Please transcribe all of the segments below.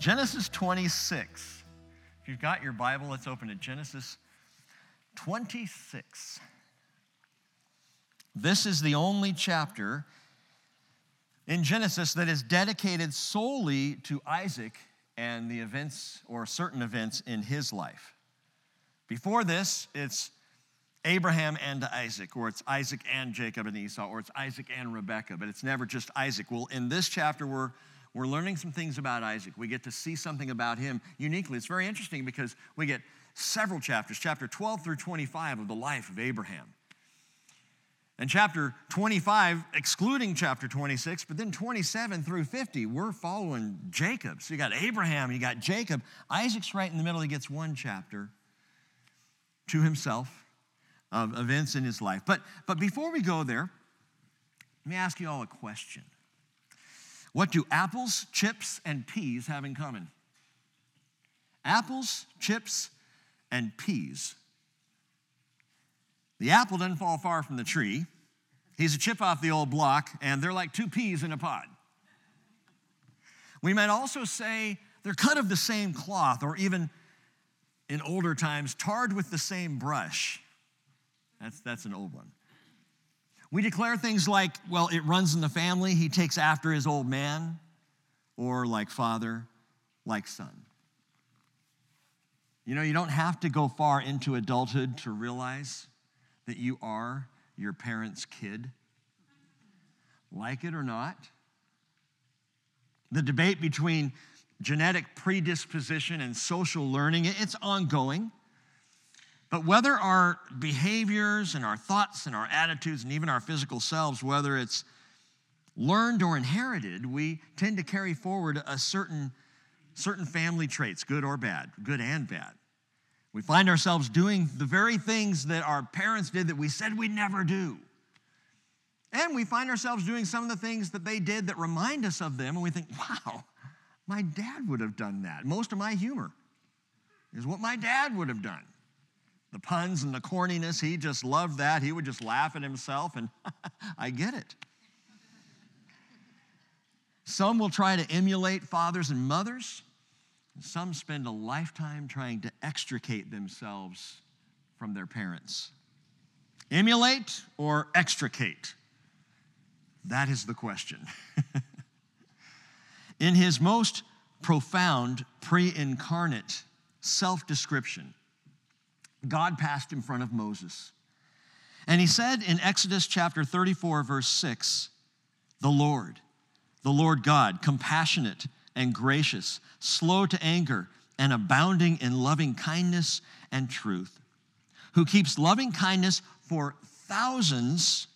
Genesis 26. If you've got your Bible, let's open to Genesis 26. This is the only chapter in Genesis that is dedicated solely to Isaac and the events or certain events in his life. Before this, it's Abraham and Isaac, or it's Isaac and Jacob and Esau, or it's Isaac and Rebekah, but it's never just Isaac. Well, in this chapter, we're, we're learning some things about Isaac. We get to see something about him uniquely. It's very interesting because we get several chapters, chapter 12 through 25 of the life of Abraham. And chapter 25, excluding chapter 26, but then 27 through 50, we're following Jacob. So you got Abraham, you got Jacob. Isaac's right in the middle, he gets one chapter to himself of events in his life. But, but before we go there, let me ask you all a question. What do apples, chips, and peas have in common? Apples, chips, and peas. The apple doesn't fall far from the tree. He's a chip off the old block, and they're like two peas in a pod. We might also say they're cut of the same cloth, or even in older times, tarred with the same brush. That's, that's an old one. We declare things like, well, it runs in the family, he takes after his old man, or like father, like son. You know, you don't have to go far into adulthood to realize that you are your parents' kid. Like it or not. The debate between genetic predisposition and social learning, it's ongoing. But whether our behaviors and our thoughts and our attitudes and even our physical selves, whether it's learned or inherited, we tend to carry forward a certain, certain family traits, good or bad, good and bad. We find ourselves doing the very things that our parents did that we said we'd never do. And we find ourselves doing some of the things that they did that remind us of them, and we think, wow, my dad would have done that. Most of my humor is what my dad would have done the puns and the corniness, he just loved that. He would just laugh at himself, and I get it. Some will try to emulate fathers and mothers. And Some spend a lifetime trying to extricate themselves from their parents. Emulate or extricate? That is the question. In his most profound pre incarnate self description, God passed in front of Moses. And he said in Exodus chapter 34, verse 6, the Lord, the Lord God, compassionate and gracious, slow to anger, and abounding in loving kindness and truth, who keeps loving kindness for thousands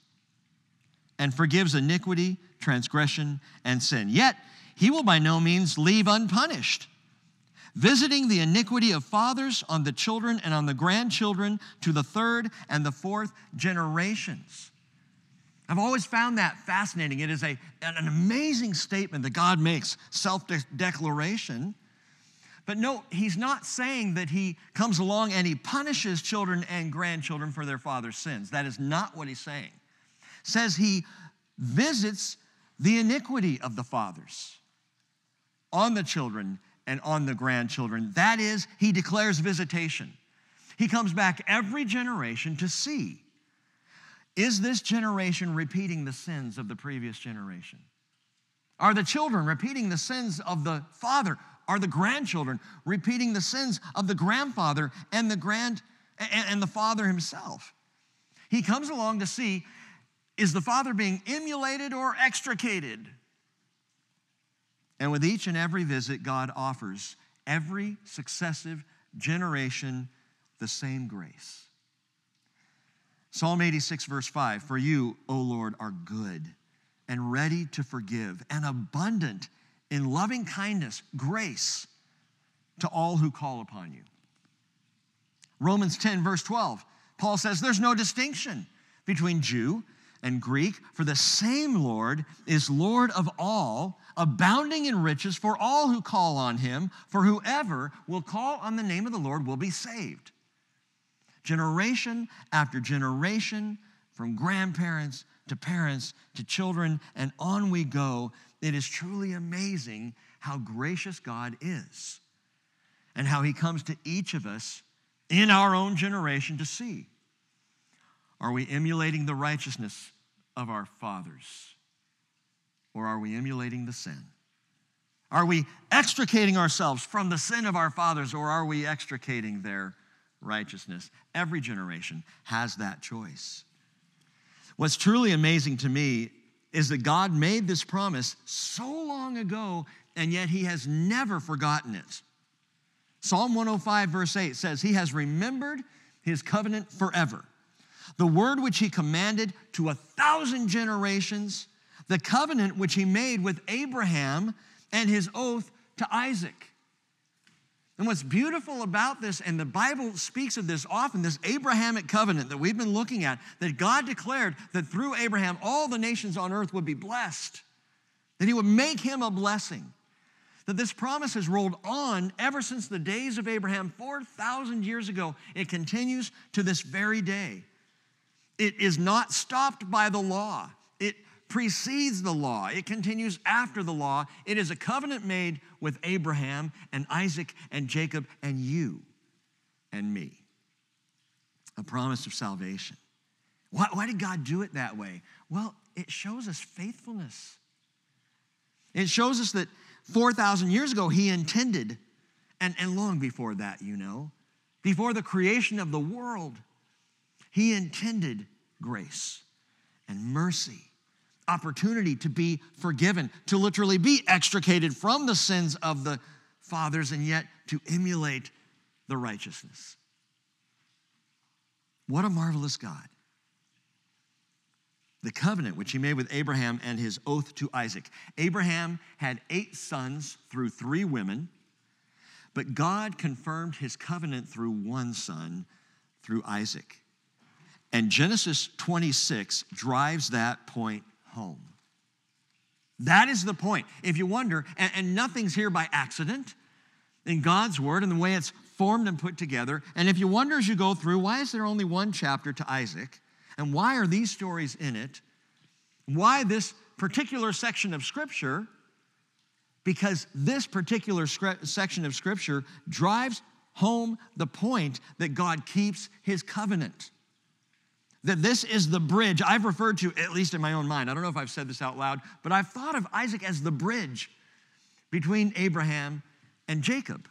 and forgives iniquity, transgression, and sin. Yet he will by no means leave unpunished visiting the iniquity of fathers on the children and on the grandchildren to the third and the fourth generations. I've always found that fascinating. It is a, an amazing statement that God makes, self declaration. But no, he's not saying that he comes along and he punishes children and grandchildren for their father's sins. That is not what he's saying. Says he visits the iniquity of the fathers on the children and on the grandchildren. That is, he declares visitation. He comes back every generation to see is this generation repeating the sins of the previous generation? Are the children repeating the sins of the father? Are the grandchildren repeating the sins of the grandfather and the grand and the father himself? He comes along to see is the father being emulated or extricated? And with each and every visit, God offers every successive generation the same grace. Psalm 86, verse 5 For you, O Lord, are good and ready to forgive and abundant in loving kindness, grace to all who call upon you. Romans 10, verse 12, Paul says, There's no distinction between Jew and Greek, for the same Lord is Lord of all, abounding in riches for all who call on him, for whoever will call on the name of the Lord will be saved. Generation after generation, from grandparents to parents to children, and on we go. It is truly amazing how gracious God is and how he comes to each of us in our own generation to see. Are we emulating the righteousness of our fathers? Or are we emulating the sin? Are we extricating ourselves from the sin of our fathers, or are we extricating their righteousness? Every generation has that choice. What's truly amazing to me is that God made this promise so long ago, and yet He has never forgotten it. Psalm 105, verse 8 says, He has remembered His covenant forever. The word which He commanded to a thousand generations, the covenant which He made with Abraham and His oath to Isaac. And what's beautiful about this, and the Bible speaks of this often, this Abrahamic covenant that we've been looking at, that God declared that through Abraham all the nations on earth would be blessed, that he would make him a blessing. That this promise has rolled on ever since the days of Abraham, 4,000 years ago. It continues to this very day. It is not stopped by the law It precedes the law, it continues after the law. It is a covenant made with Abraham and Isaac and Jacob and you and me. A promise of salvation. Why, why did God do it that way? Well, it shows us faithfulness. It shows us that 4,000 years ago, He intended, and, and long before that, you know, before the creation of the world, He intended grace and mercy opportunity to be forgiven, to literally be extricated from the sins of the fathers, and yet to emulate the righteousness. What a marvelous God. The covenant which he made with Abraham and his oath to Isaac. Abraham had eight sons through three women, but God confirmed his covenant through one son, through Isaac. And Genesis 26 drives that point home. That is the point. If you wonder, and, and, nothing's here by accident in God's word and the way it's formed and put together. And if you wonder as you go through, why is there only one chapter to Isaac? And why are these stories in it? Why this particular section of Scripture? Because this particular section of Scripture drives home the point that God keeps his covenant that this is the bridge I've referred to, at least in my own mind. I don't know if I've said this out loud, but I've thought of Isaac as the bridge between Abraham and Jacob.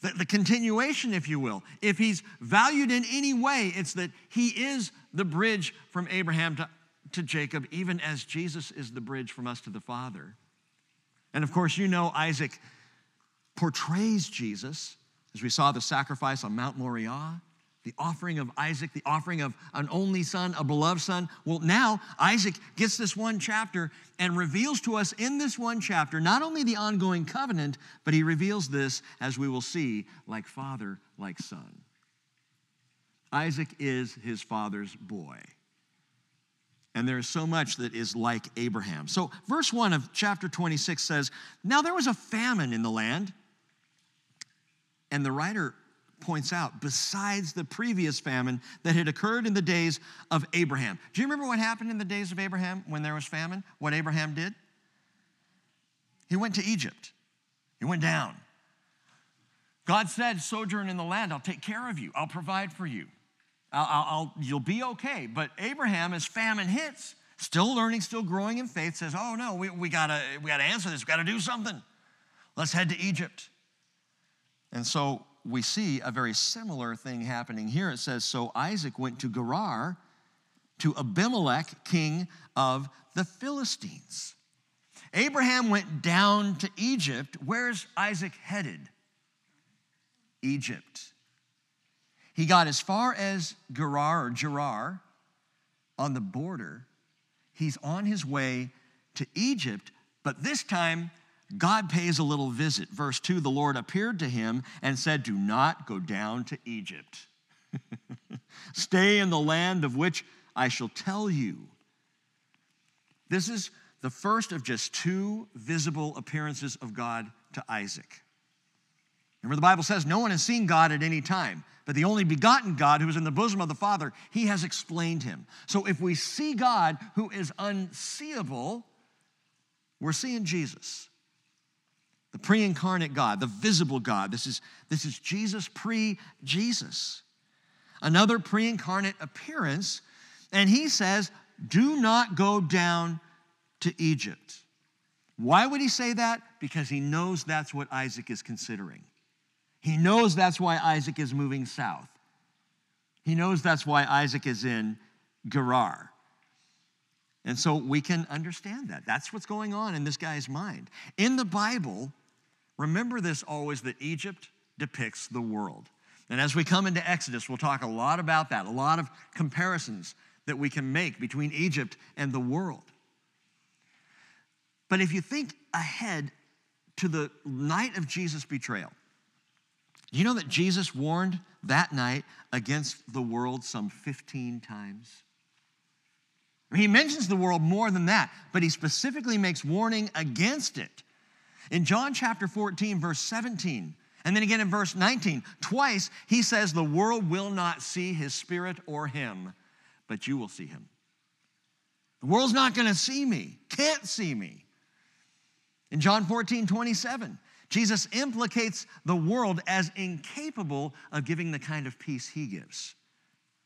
The, the, continuation, if you will. If he's valued in any way, it's that he is the bridge from Abraham to, to Jacob, even as Jesus is the bridge from us to the Father. And of course, you know Isaac portrays Jesus, as we saw the sacrifice on Mount Moriah the offering of Isaac, the offering of an only son, a beloved son. Well, now Isaac gets this one chapter and reveals to us in this one chapter not only the ongoing covenant, but he reveals this, as we will see, like father, like son. Isaac is his father's boy. And there is so much that is like Abraham. So, verse 1 of chapter 26 says, Now there was a famine in the land. And the writer points out, besides the previous famine that had occurred in the days of Abraham. Do you remember what happened in the days of Abraham when there was famine? What Abraham did? He went to Egypt, he went down. God said, Sojourn in the land, I'll take care of you, I'll provide for you. I'll, I'll, you'll be okay. But Abraham, as famine hits, still learning, still growing in faith, says, Oh no, we, we, gotta, we gotta answer this, we gotta do something. Let's head to Egypt. And so we see a very similar thing happening here. It says, So Isaac went to Gerar to Abimelech, king of the Philistines. Abraham went down to Egypt. Where's Isaac headed? Egypt. He got as far as Gerar or Gerar on the border. He's on his way to Egypt, but this time God pays a little visit. Verse 2 The Lord appeared to him and said, Do not go down to Egypt. Stay in the land of which I shall tell you. This is the first of just two visible appearances of God to Isaac. Remember, the Bible says no one has seen God at any time, but the only begotten God who is in the bosom of the Father, he has explained him. So if we see God who is unseeable, we're seeing Jesus the pre incarnate God, the visible God. This is, this is Jesus pre Jesus. Another pre incarnate appearance, and he says, Do not go down to Egypt. Why would he say that? Because he knows that's what Isaac is considering. He knows that's why Isaac is moving south. He knows that's why Isaac is in Gerar. And so we can understand that. That's what's going on in this guy's mind. In the Bible, remember this always that Egypt depicts the world. And as we come into Exodus, we'll talk a lot about that, a lot of comparisons that we can make between Egypt and the world. But if you think ahead to the night of Jesus' betrayal, you know that Jesus warned that night against the world some 15 times? He mentions the world more than that, but he specifically makes warning against it. In John chapter 14, verse 17, and then again in verse 19, twice he says, The world will not see his spirit or him, but you will see him. The world's not to see me, can't see me. In John 14, 27, Jesus implicates the world as incapable of giving the kind of peace he gives.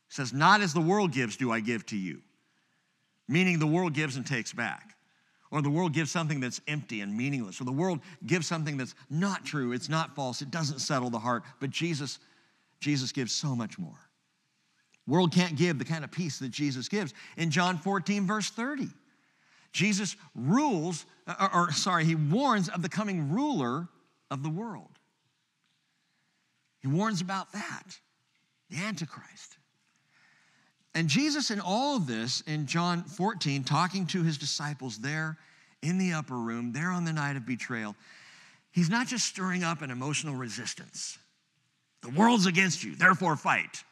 He says, Not as the world gives, do I give to you meaning the world gives and takes back. Or the world gives something that's empty and meaningless. Or the world gives something that's not true, it's not false, it doesn't settle the heart. But Jesus, Jesus gives so much more. World can't give the kind of peace that Jesus gives. In John 14, verse 30, Jesus rules, or, or sorry, he warns of the coming ruler of the world. He warns about that, the Antichrist. And Jesus, in all of this, in John 14, talking to his disciples there in the upper room, there on the night of betrayal, he's not just stirring up an emotional resistance. The world's against you, therefore fight.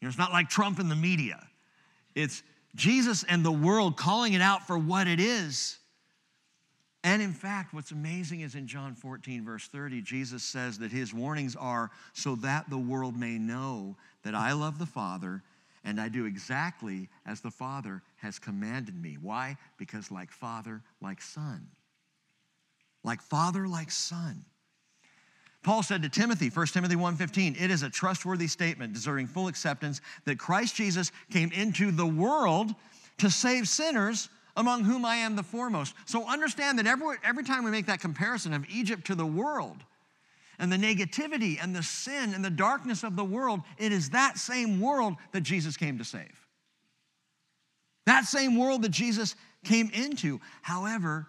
You know, it's not like Trump and the media. It's Jesus and the world calling it out for what it is. And in fact, what's amazing is in John 14, verse 30, Jesus says that his warnings are so that the world may know that I love the Father and I do exactly as the Father has commanded me. Why? Because like Father, like Son. Like Father, like Son. Paul said to Timothy, 1 Timothy 1:15, it is a trustworthy statement deserving full acceptance that Christ Jesus came into the world to save sinners among whom I am the foremost. So understand that every, every time we make that comparison of Egypt to the world, and the negativity and the sin and the darkness of the world, it is that same world that Jesus came to save. That same world that Jesus came into. However,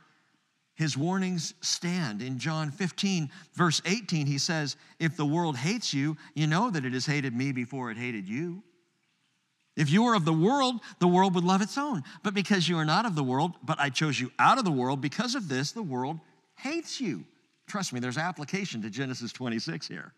his warnings stand. In John 15, verse 18, he says, If the world hates you, you know that it has hated me before it hated you. If you were of the world, the world would love its own. But because you are not of the world, but I chose you out of the world, because of this, the world hates you. Trust me, there's application to Genesis 26 here.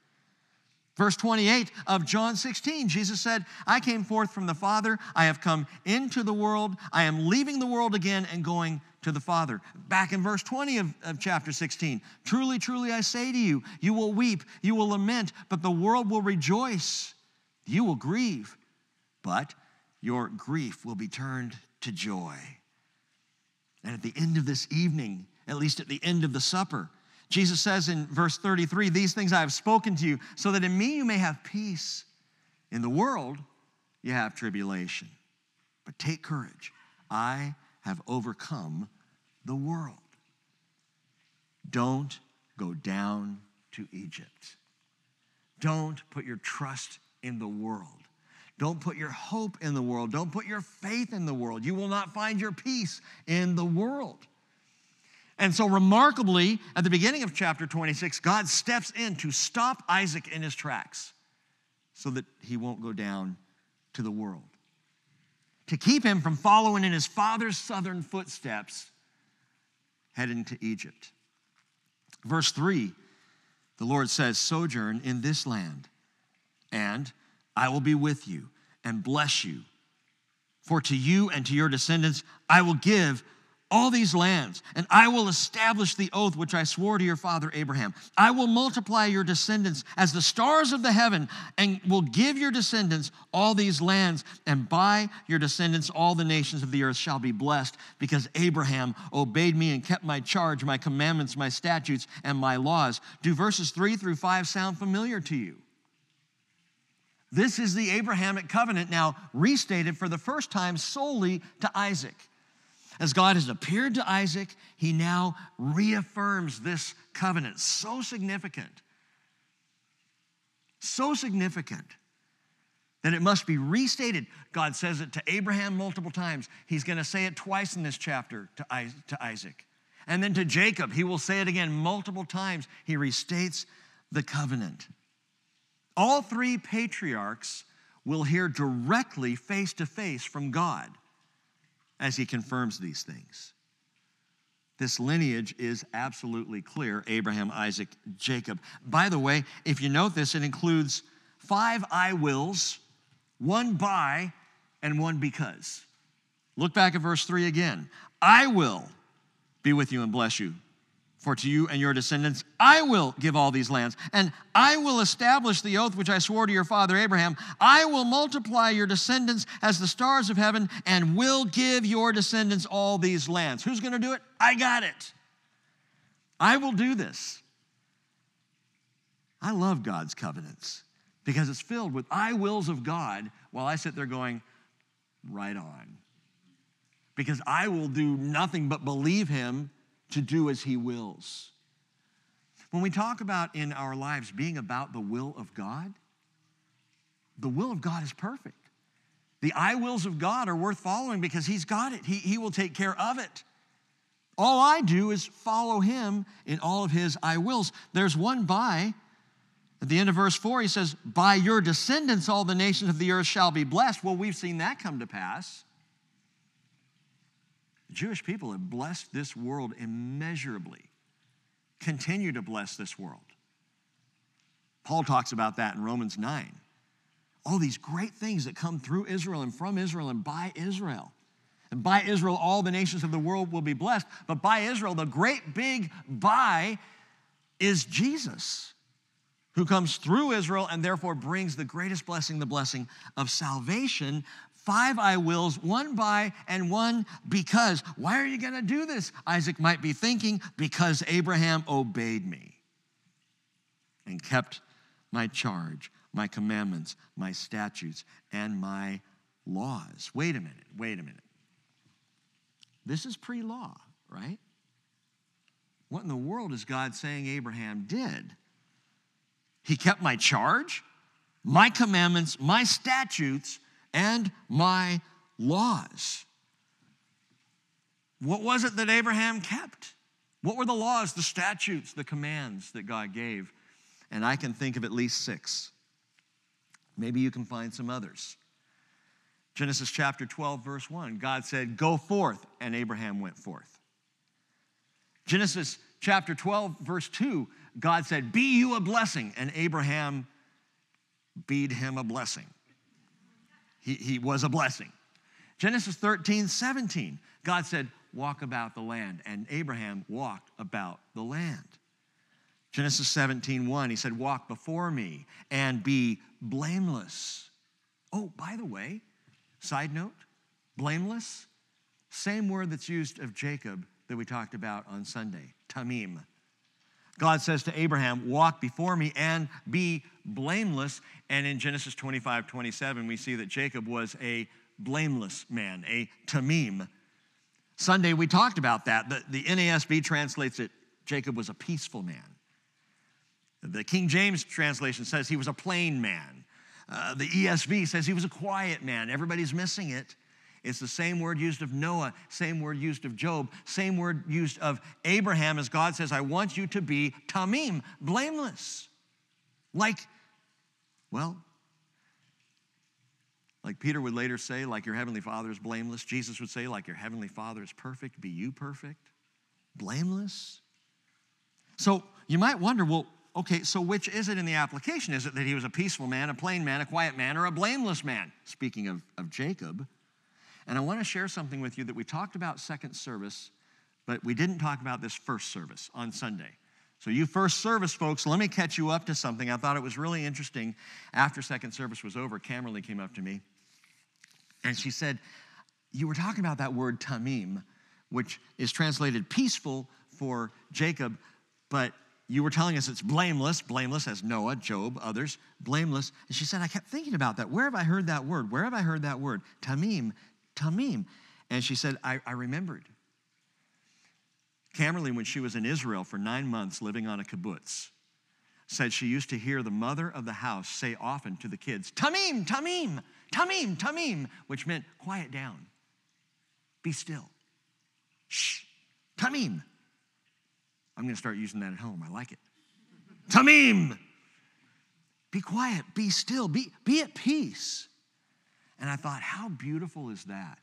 Verse 28 of John 16, Jesus said, I came forth from the Father, I have come into the world, I am leaving the world again and going to the Father. Back in verse 20 of, of chapter 16, truly, truly I say to you, you will weep, you will lament, but the world will rejoice. You will grieve, but your grief will be turned to joy. And at the end of this evening, at least at the end of the supper, Jesus says in verse 33 These things I have spoken to you, so that in me you may have peace. In the world, you have tribulation. But take courage. I have overcome the world. Don't go down to Egypt. Don't put your trust in the world. Don't put your hope in the world. Don't put your faith in the world. You will not find your peace in the world. And so, remarkably, at the beginning of chapter 26, God steps in to stop Isaac in his tracks so that he won't go down to the world. To keep him from following in his father's southern footsteps, heading to Egypt. Verse 3, the Lord says, Sojourn in this land, and I will be with you and bless you. For to you and to your descendants I will give all these lands, and I will establish the oath which I swore to your father Abraham. I will multiply your descendants as the stars of the heaven, and will give your descendants all these lands, and by your descendants all the nations of the earth shall be blessed, because Abraham obeyed me and kept my charge, my commandments, my statutes, and my laws. Do verses three through five sound familiar to you? This is the Abrahamic covenant now restated for the first time solely to Isaac. As God has appeared to Isaac, he now reaffirms this covenant. So significant. So significant that it must be restated. God says it to Abraham multiple times. He's going to say it twice in this chapter to Isaac. And then to Jacob, he will say it again multiple times. He restates the covenant. All three patriarchs will hear directly face to face from God as he confirms these things. This lineage is absolutely clear Abraham, Isaac, Jacob. By the way, if you note this, it includes five I wills, one by, and one because. Look back at verse 3 again. I will be with you and bless you. For to you and your descendants I will give all these lands, and I will establish the oath which I swore to your father Abraham. I will multiply your descendants as the stars of heaven, and will give your descendants all these lands. Who's going to do it? I got it. I will do this. I love God's covenants because it's filled with I wills of God while I sit there going, right on. Because I will do nothing but believe Him to do as He wills. When we talk about in our lives being about the will of God, the will of God is perfect. The I wills of God are worth following because He's got it, He, he will take care of it. All I do is follow Him in all of His I wills. There's one by. At the end of verse 4, he says, By your descendants, all the nations of the earth shall be blessed. Well, we've seen that come to pass. Jewish people have blessed this world immeasurably, continue to bless this world. Paul talks about that in Romans 9. All these great things that come through Israel and from Israel and by Israel. And by Israel, all the nations of the world will be blessed. But by Israel, the great big by is Jesus, who comes through Israel and therefore brings the greatest blessing, the blessing of salvation five I wills, one by and one because. Why are you going to do this? Isaac might be thinking, because Abraham obeyed me and kept my charge, my commandments, my statutes, and my laws. Wait a minute, wait a minute. This is pre law, right? What in the world is God saying Abraham did? He kept my charge, my commandments, my statutes, and my laws. What was it that Abraham kept? What were the laws, the statutes, the commands that God gave? And I can think of at least six. Maybe you can find some others. Genesis chapter 12, verse 1, God said, Go forth, and Abraham went forth. Genesis chapter 12, verse 2, God said, Be you a blessing, and Abraham beat him a blessing. He, he was a blessing. Genesis 13, 17, God said, Walk about the land. And Abraham walked about the land. Genesis 17, 1, he said, Walk before me and be blameless. Oh, by the way, side note, blameless, same word that's used of Jacob that we talked about on Sunday, tamim. God says to Abraham, Walk before me and be blameless. And in Genesis 25, 27, we see that Jacob was a blameless man, a tamim. Sunday, we talked about that. The, the NASB translates it, Jacob was a peaceful man. The King James translation says he was a plain man. Uh, the ESV says he was a quiet man. Everybody's missing it. It's the same word used of Noah, same word used of Job, same word used of Abraham as God says, I want you to be tamim, blameless. Like, well, like Peter would later say, like your heavenly father is blameless. Jesus would say, like your heavenly father is perfect, be you perfect? Blameless? So you might wonder, well, okay, so which is it in the application? Is it that he was a peaceful man, a plain man, a quiet man, or a blameless man? Speaking of, of Jacob. And I want to share something with you that we talked about second service, but we didn't talk about this first service on Sunday. So, you first service folks, let me catch you up to something. I thought it was really interesting. After second service was over, Camerly came up to me and she said, You were talking about that word tamim, which is translated peaceful for Jacob, but you were telling us it's blameless, blameless as Noah, Job, others, blameless. And she said, I kept thinking about that. Where have I heard that word? Where have I heard that word? Tamim, tamim. And she said, I, I remembered. Camerly, when she was in Israel for nine months living on a kibbutz, said she used to hear the mother of the house say often to the kids, Tamim, Tamim, Tamim, Tamim, which meant quiet down, be still, shh, Tamim. I'm going to start using that at home. I like it. Tamim, be quiet, be still, be, be at peace. And I thought, how beautiful is that?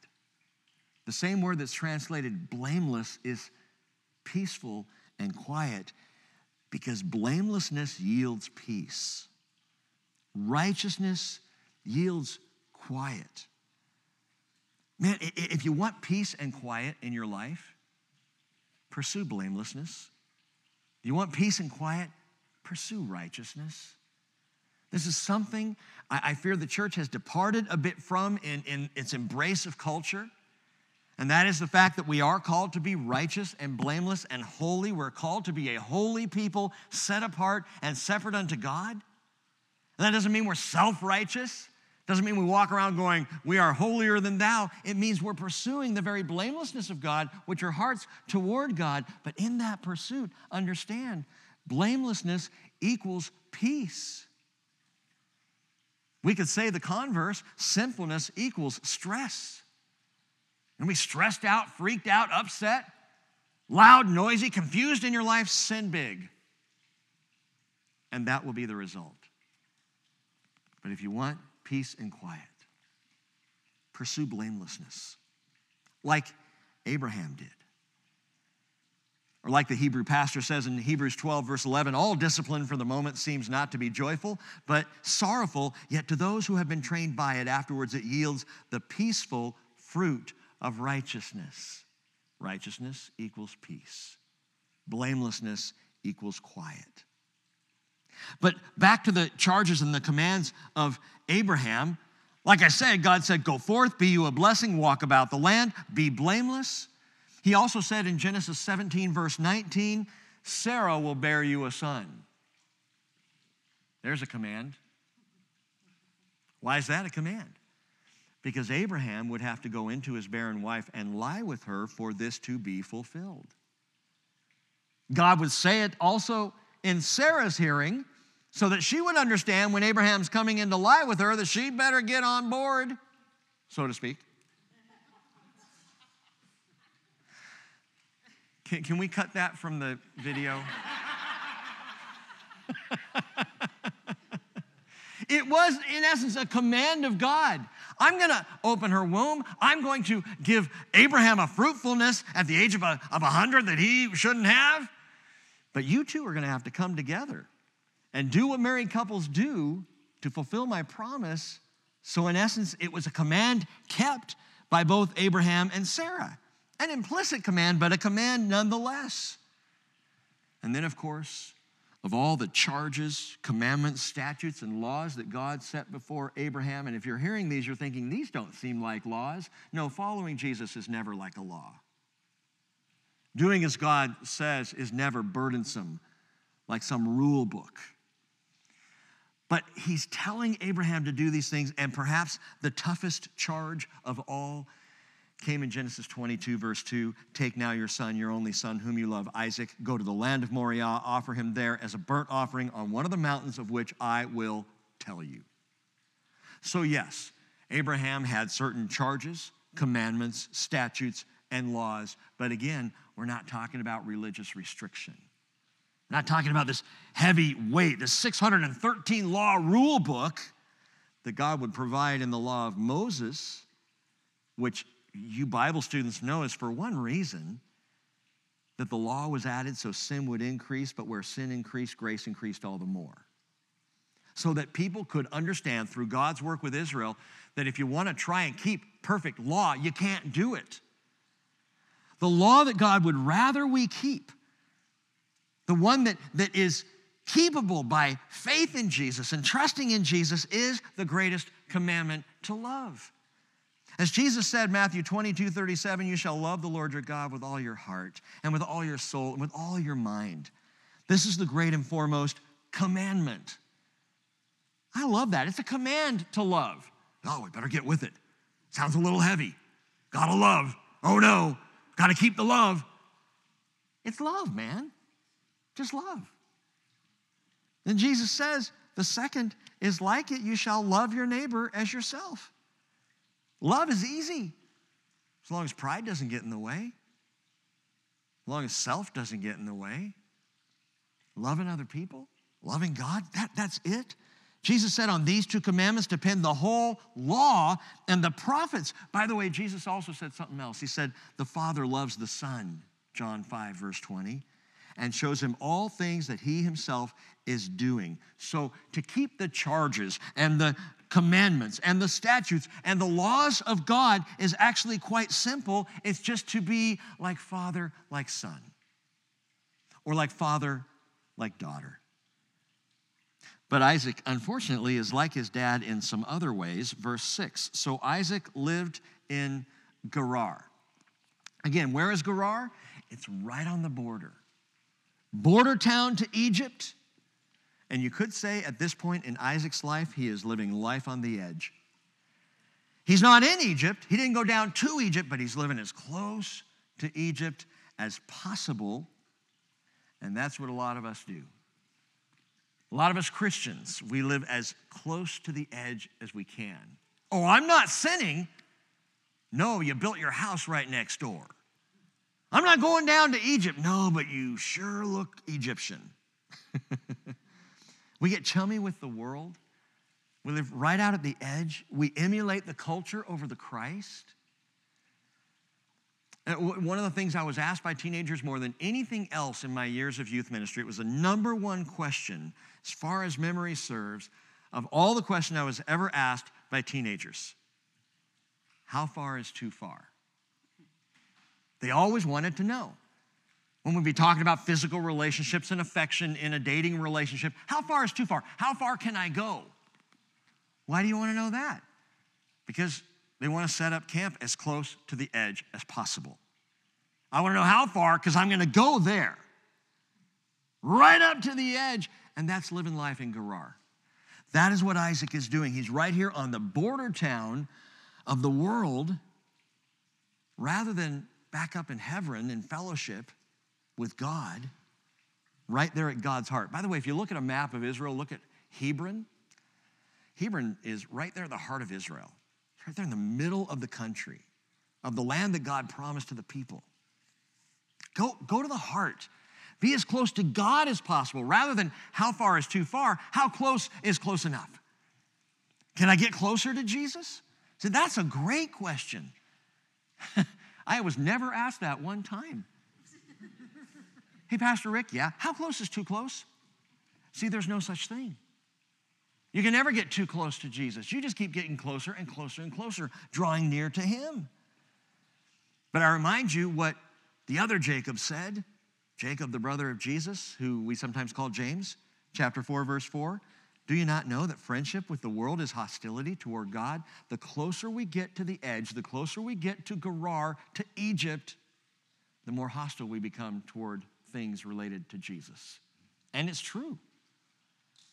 The same word that's translated blameless is peaceful and quiet because blamelessness yields peace, righteousness yields quiet. Man, if you want peace and quiet in your life, pursue blamelessness. You want peace and quiet? Pursue righteousness. This is something I, fear the church has departed a bit from in, in its embrace of culture. And that is the fact that we are called to be righteous and blameless and holy. We're called to be a holy people, set apart and separate unto God. And that doesn't mean we're self righteous. Doesn't mean we walk around going, we are holier than thou. It means we're pursuing the very blamelessness of God, which are hearts toward God. But in that pursuit, understand blamelessness equals peace. We could say the converse sinfulness equals stress. And we stressed out, freaked out, upset, loud, noisy, confused in your life, sin big. And that will be the result. But if you want peace and quiet, pursue blamelessness, like Abraham did. Or, like the Hebrew pastor says in Hebrews 12, verse 11, all discipline for the moment seems not to be joyful, but sorrowful, yet to those who have been trained by it, afterwards it yields the peaceful fruit of righteousness. Righteousness equals peace, blamelessness equals quiet. But back to the charges and the commands of Abraham. Like I said, God said, Go forth, be you a blessing, walk about the land, be blameless. He also said in Genesis 17, verse 19, Sarah will bear you a son. There's a command. Why is that a command? because Abraham would have to go into his barren wife and lie with her for this to be fulfilled. God would say it also in Sarah's hearing so that she would understand when Abraham's coming in to lie with her that she better get on board, so to speak. Can, can we cut that from the video? it was, in essence, a command of God. I'm going to open her womb. I'm going to give Abraham a fruitfulness at the age of a, of 100 that he shouldn't have. But you two are going to have to come together and do what married couples do to fulfill my promise. So, in essence, it was a command kept by both Abraham and Sarah. An implicit command, but a command nonetheless. And then, of course, of all the charges, commandments, statutes, and laws that God set before Abraham. And if you're hearing these, you're thinking, these don't seem like laws. No, following Jesus is never like a law. Doing as God says is never burdensome, like some rule book. But he's telling Abraham to do these things, and perhaps the toughest charge of all came in Genesis 22, verse 2 Take now your son, your only son, whom you love, Isaac, go to the land of Moriah, offer him there as a burnt offering on one of the mountains of which I will tell you. So, yes, Abraham had certain charges, commandments, statutes, and laws, but again, we're not talking about religious restriction. Not talking about this heavy weight, this 613 law rule book that God would provide in the law of Moses, which you Bible students know is for one reason that the law was added so sin would increase, but where sin increased, grace increased all the more. so that people could understand through God's work with Israel that if you want to try and keep perfect law, you can't do it. The law that God would rather we keep, the one that, that is keepable by faith in Jesus and trusting in Jesus, is the greatest commandment to love. As Jesus said, Matthew 22, 37, you shall love the Lord your God with all your heart and with all your soul and with all your mind. This is the great and foremost commandment. I love that. It's a command to love. Oh, we better get with it. Sounds a little heavy. Gotta love. Oh no, gotta keep the love. It's love, man. Just love. Then Jesus says, the second is like it, you shall love your neighbor as yourself. Love is easy as long as pride doesn't get in the way, as long as self doesn't get in the way. Loving other people, loving God, that, that's it. Jesus said, On these two commandments depend the whole law and the prophets. By the way, Jesus also said something else. He said, The Father loves the Son, John 5, verse 20, and shows him all things that he himself is doing. So to keep the charges and the commandments and the statutes and the laws of God is actually quite simple. It's just to be like father, like son, or like father, like daughter. But Isaac, unfortunately, is like his dad in some other ways. Verse 6. So Isaac lived in Gerar. Again, where is Gerar? It's right on the border. Border town to Egypt. And you could say at this point in Isaac's life, he is living life on the edge. He's not in Egypt. He didn't go down to Egypt, but he's living as close to Egypt as possible. And that's what a lot of us do. A lot of us Christians, we live as close to the edge as we can. Oh, I'm not sinning. No, you built your house right next door. I'm not going down to Egypt. No, but you sure look Egyptian. we get chummy with the world. We live right out at the edge. We emulate the culture over the Christ. One of the things I was asked by teenagers more than anything else in my years of youth ministry, it was the number one question, as far as memory serves, of all the questions I was ever asked by teenagers. How far is too far? They always wanted to know. When we'd be talking about physical relationships and affection in a dating relationship, how far is too far? How far can I go? Why do you want to know that? Because they want to set up camp as close to the edge as possible. I want to know how far because I'm going to go there, right up to the edge. And that's living life in Gerar. That is what Isaac is doing. He's right here on the border town of the world rather than back up in Hebron in fellowship with God, right there at God's heart. By the way, if you look at a map of Israel, look at Hebron. Hebron is right there at the heart of Israel right there in the middle of the country, of the land that God promised to the people. Go, go to the heart. Be as close to God as possible rather than how far is too far, how close is close enough. Can I get closer to Jesus? So that's a great question. I was never asked that one time. hey, Pastor Rick, yeah, how close is too close? See, there's no such thing. You can never get too close to Jesus. You just keep getting closer and closer and closer, drawing near to Him. But I remind you what the other Jacob said Jacob, the brother of Jesus, who we sometimes call James, chapter 4, verse 4. Do you not know that friendship with the world is hostility toward God? The closer we get to the edge, the closer we get to Gerar, to Egypt, the more hostile we become toward things related to Jesus. And it's true.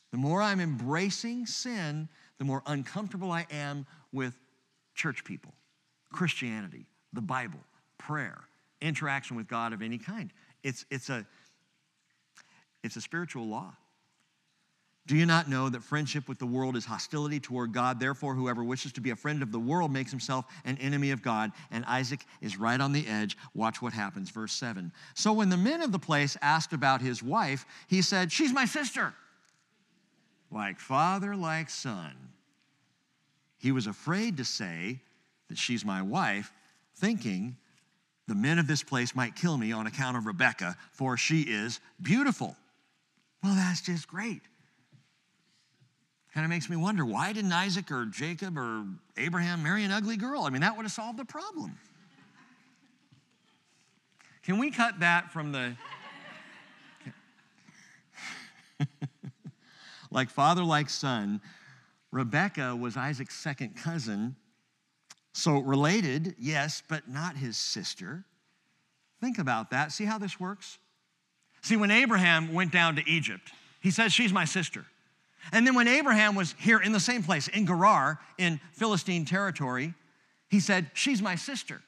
The more I'm embracing sin, the more uncomfortable I am with church people, Christianity, the Bible, prayer, interaction with God of any kind. It's, it's, a, it's a spiritual law. Do you not know that friendship with the world is hostility toward God? Therefore, whoever wishes to be a friend of the world makes himself an enemy of God. And Isaac is right on the edge. Watch what happens. Verse 7. So when the men of the place asked about his wife, he said, She's my sister like father, like son. He was afraid to say that she's my wife, thinking the men of this place might kill me on account of Rebekah, for she is beautiful. Well, that's just great. Kind of makes me wonder why didn't Isaac or Jacob or Abraham marry an ugly girl? I mean, that would have solved the problem. Can we cut that from the. like father, like son, Rebekah was Isaac's second cousin. So related, yes, but not his sister. Think about that. See how this works? See, when Abraham went down to Egypt, he says, She's my sister. And then when Abraham was here in the same place, in Gerar, in Philistine territory, he said, She's my sister.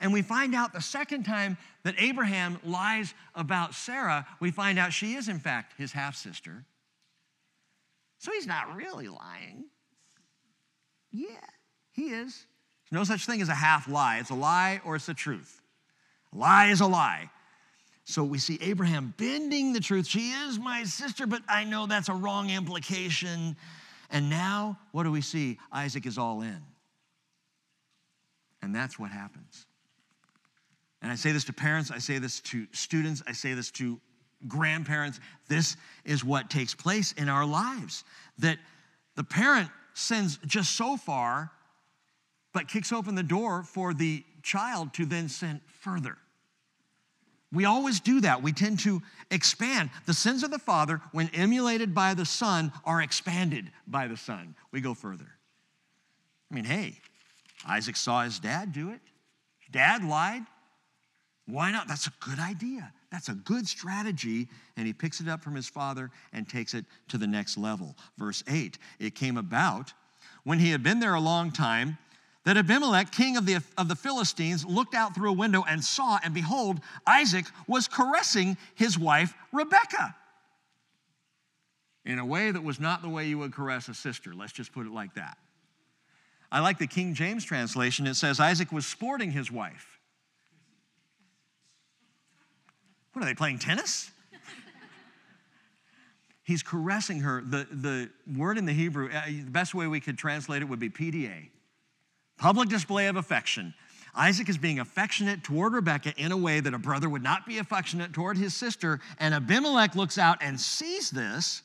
And we find out the second time that Abraham lies about Sarah, we find out she is, in fact, his half sister. So he's not really lying. Yeah, he is. There's no such thing as a half lie. It's a lie or it's the truth. A lie is a lie. So we see Abraham bending the truth. She is my sister, but I know that's a wrong implication. And now, what do we see? Isaac is all in. And that's what happens. And I say this to parents, I say this to students, I say this to grandparents. This is what takes place in our lives. That the parent sends just so far, but kicks open the door for the child to then send further. We always do that. We tend to expand. The sins of the Father, when emulated by the Son, are expanded by the Son. We go further. I mean, hey, Isaac saw his dad do it. Dad lied. Why not? That's a good idea. That's a good strategy. And he picks it up from his father and takes it to the next level. Verse 8 It came about when he had been there a long time that Abimelech, king of the, of the Philistines, looked out through a window and saw, and behold, Isaac was caressing his wife, Rebekah. In a way that was not the way you would caress a sister. Let's just put it like that. I like the King James translation. It says Isaac was sporting his wife. What are they playing tennis? He's caressing her. The, the word in the Hebrew, uh, the best way we could translate it would be PDA Public display of affection. Isaac is being affectionate toward Rebekah in a way that a brother would not be affectionate toward his sister. And Abimelech looks out and sees this.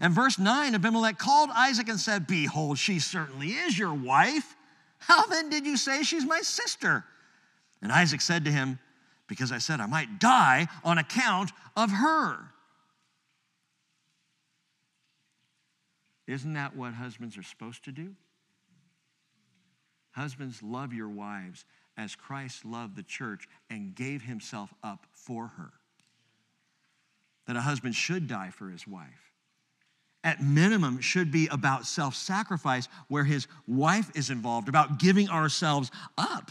And verse 9 Abimelech called Isaac and said, Behold, she certainly is your wife. How then did you say she's my sister? And Isaac said to him, Because I said I might die on account of her. Isn't that what husbands are supposed to do? Husbands, love your wives as Christ loved the church and gave himself up for her. That a husband should die for his wife. At minimum, should be about self sacrifice where his wife is involved, about giving ourselves up.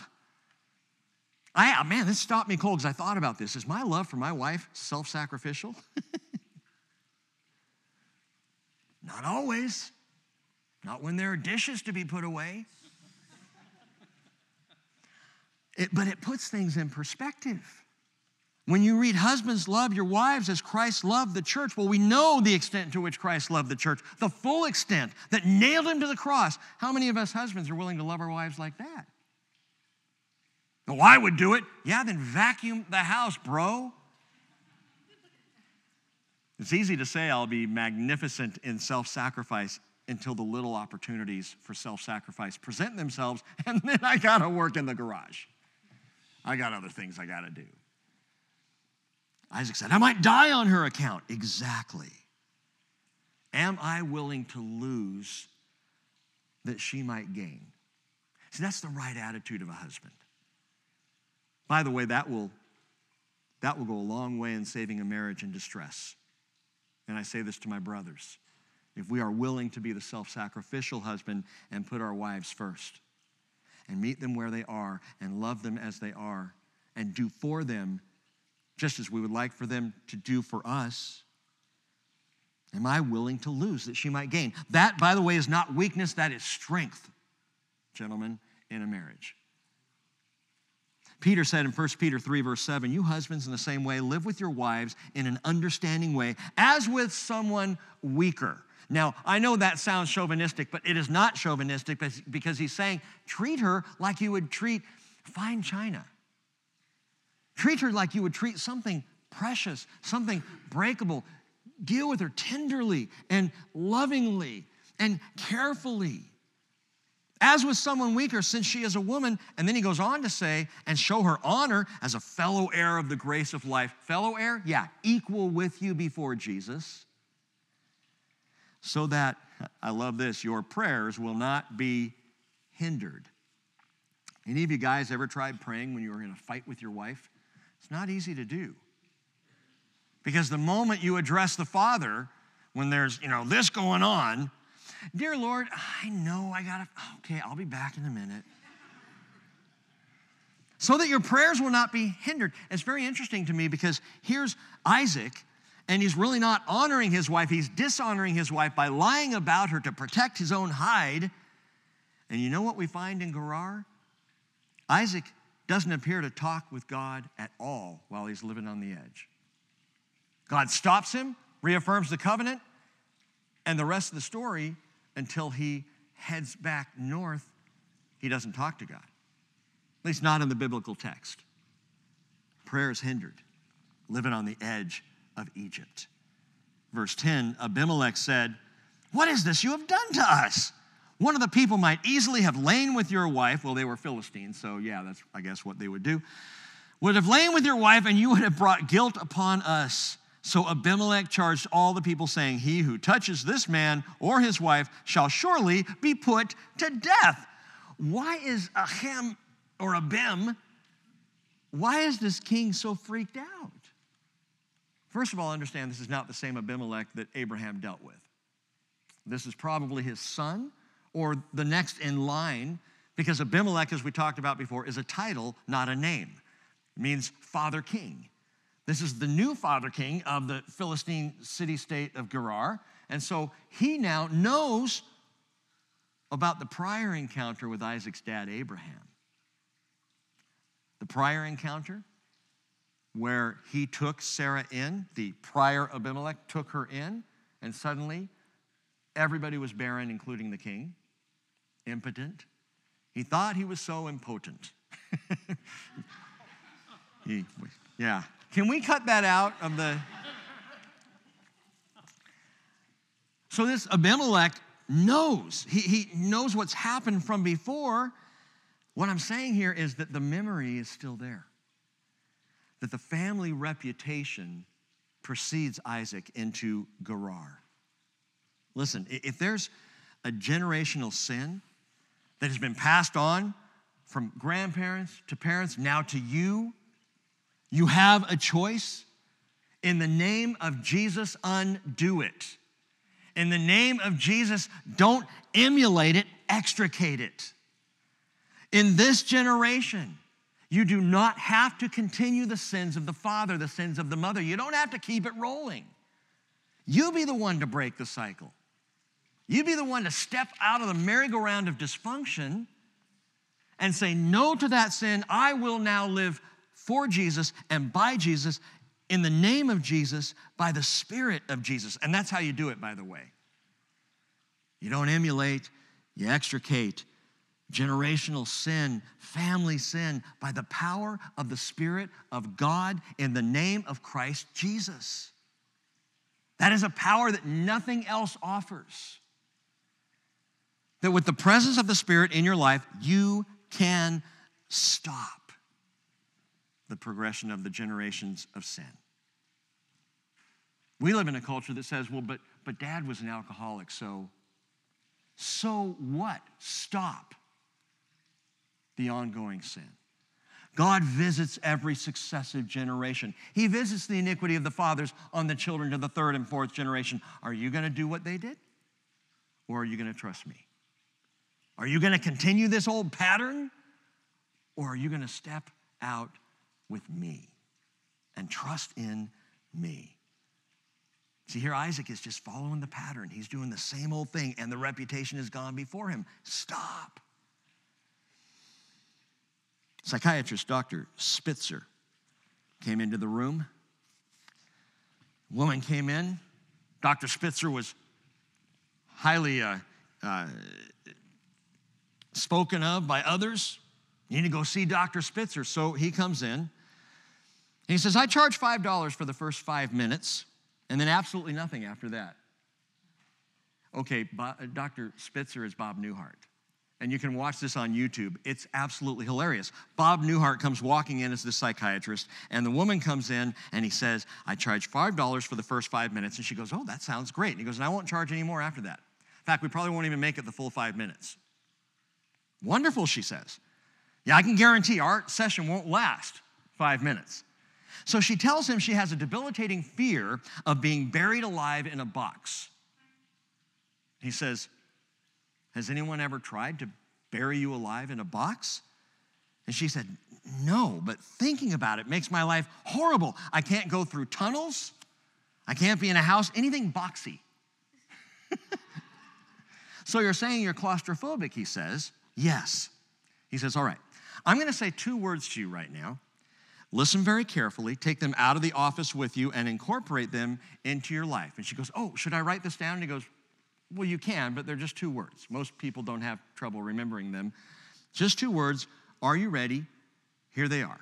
I, uh, man, this stopped me cold because I thought about this. Is my love for my wife self sacrificial? Not always. Not when there are dishes to be put away. It, but it puts things in perspective. When you read, Husbands, love your wives as Christ loved the church, well, we know the extent to which Christ loved the church, the full extent that nailed him to the cross. How many of us husbands are willing to love our wives like that? Oh, I would do it. Yeah, then vacuum the house, bro. It's easy to say I'll be magnificent in self sacrifice until the little opportunities for self sacrifice present themselves, and then I gotta work in the garage. I got other things I got to do. Isaac said, I might die on her account. Exactly. Am I willing to lose that she might gain? See, that's the right attitude of a husband. By the way, that will, that will go a long way in saving a marriage in distress. And I say this to my brothers. If we are willing to be the self sacrificial husband and put our wives first, and meet them where they are and love them as they are and do for them just as we would like for them to do for us? Am I willing to lose that she might gain? That, by the way, is not weakness, that is strength, gentlemen, in a marriage. Peter said in 1 Peter 3, verse 7, You husbands, in the same way, live with your wives in an understanding way, as with someone weaker now, I know that sounds chauvinistic, but it is not chauvinistic because he's saying treat her like you would treat fine china. Treat her like you would treat something precious, something breakable. Deal with her tenderly and lovingly and carefully. As with someone weaker, since she is a woman. And then he goes on to say, and show her honor as a fellow heir of the grace of life. Fellow heir? Yeah, equal with you before Jesus. So that, I love this, your prayers will not be hindered. Any of you guys ever tried praying when you were in a fight with your wife? It's not easy to do. Because the moment you address the Father, when there's, you know, this going on, Dear Lord, I know I gotta, okay, I'll be back in a minute. So that your prayers will not be hindered. It's very interesting to me because here's Isaac, and he's really not honoring his wife. He's dishonoring his wife by lying about her to protect his own hide. And you know what we find in Gerar? Isaac doesn't appear to talk with God at all while he's living on the edge. God stops him, reaffirms the covenant, and the rest of the story until he heads back north, he doesn't talk to God. At least not in the biblical text. Prayer is hindered, living on the edge of Egypt. Verse 10 Abimelech said, What is this you have done to us? One of the people might easily have lain with your wife. Well, they were Philistines, so yeah, that's, I guess, what they would do. Would have lain with your wife, and you would have brought guilt upon us. So Abimelech charged all the people, saying, He who touches this man or his wife shall surely be put to death. Why is Ahem or Abim, why is this king so freaked out? First of all, understand this is not the same Abimelech that Abraham dealt with. This is probably his son or the next in line, because Abimelech, as we talked about before, is a title, not a name. It means father king. This is the new father king of the Philistine city state of Gerar. And so he now knows about the prior encounter with Isaac's dad, Abraham. The prior encounter where he took Sarah in, the prior Abimelech took her in, and suddenly everybody was barren, including the king, impotent. He thought he was so impotent. he, yeah, can we cut that out of the. So this Abimelech knows. He, he knows what's happened from before. What I'm saying here is that the memory is still there, that the family reputation precedes Isaac into Gerar. Listen, if there's a generational sin that has been passed on from grandparents to parents, now to you, you have a choice. In the name of Jesus, undo it. In the name of Jesus, don't emulate it, extricate it. In this generation, you do not have to continue the sins of the father, the sins of the mother. You don't have to keep it rolling. You be the one to break the cycle. You be the one to step out of the merry-go-round of dysfunction and say no to that sin. I will now live for Jesus and by Jesus, in the name of Jesus, by the Spirit of Jesus. And that's how you do it, by the way. You don't emulate, you extricate generational sin, family sin, by the power of the Spirit of God in the name of Christ Jesus. That is a power that nothing else offers. That with the presence of the Spirit in your life, you can stop the progression of the generations of sin. We live in a culture that says, well, but, but dad was an alcoholic, so, so what? Stop the ongoing sin. God visits every successive generation. He visits the iniquity of the fathers on the children to the third and fourth generation. Are you going to do what they did? Or are you going to trust me? Are you going to continue this old pattern? Or are you going to step out with me and trust in me. See, here Isaac is just following the pattern. He's doing the same old thing, and the reputation has gone before him. Stop. Psychiatrist Dr. Spitzer came into the room. Woman came in. Dr. Spitzer was highly uh, uh, spoken of by others. You need to go see Dr. Spitzer. So he comes in. He says, I charge $5 for the first five minutes and then absolutely nothing after that. Okay, Bo- Dr. Spitzer is Bob Newhart. And you can watch this on YouTube. It's absolutely hilarious. Bob Newhart comes walking in as the psychiatrist, and the woman comes in and he says, I charge $5 for the first five minutes. And she goes, Oh, that sounds great. And he goes, And I won't charge any more after that. In fact, we probably won't even make it the full five minutes. Wonderful, she says. Yeah, I can guarantee our session won't last five minutes. So she tells him she has a debilitating fear of being buried alive in a box. He says, Has anyone ever tried to bury you alive in a box? And she said, No, but thinking about it makes my life horrible. I can't go through tunnels, I can't be in a house, anything boxy. so you're saying you're claustrophobic, he says. Yes. He says, All right, I'm going to say two words to you right now. Listen very carefully, take them out of the office with you, and incorporate them into your life. And she goes, Oh, should I write this down? And he goes, Well, you can, but they're just two words. Most people don't have trouble remembering them. Just two words. Are you ready? Here they are.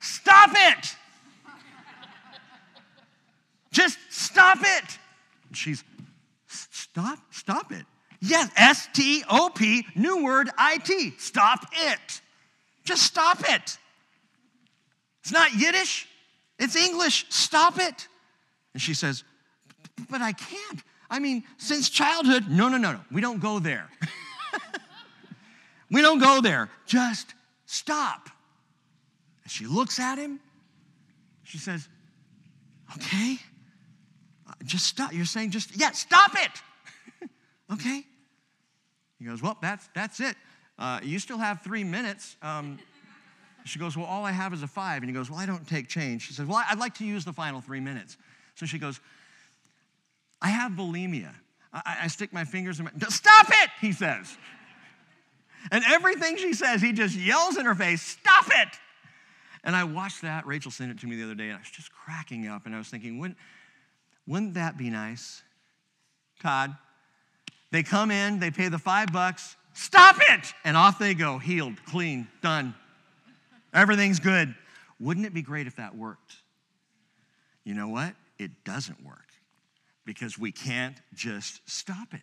Stop it! Just stop it! She's, Stop, stop it. Yes, S T O P, new word I T. Stop it. Just stop it. It's not Yiddish, it's English. Stop it. And she says, But I can't. I mean, since childhood, no, no, no, no. We don't go there. we don't go there. Just stop. And she looks at him. She says, Okay, just stop. You're saying just, yeah, stop it. okay. He goes, Well, that's, that's it. Uh, you still have three minutes. Um, she goes, Well, all I have is a five. And he goes, Well, I don't take change. She says, Well, I'd like to use the final three minutes. So she goes, I have bulimia. I, I stick my fingers in my. Stop it, he says. And everything she says, he just yells in her face, Stop it. And I watched that. Rachel sent it to me the other day, and I was just cracking up. And I was thinking, wouldn't, wouldn't that be nice? Todd, they come in, they pay the five bucks, stop it! And off they go, healed, clean, done. Everything's good. Wouldn't it be great if that worked? You know what? It doesn't work because we can't just stop it.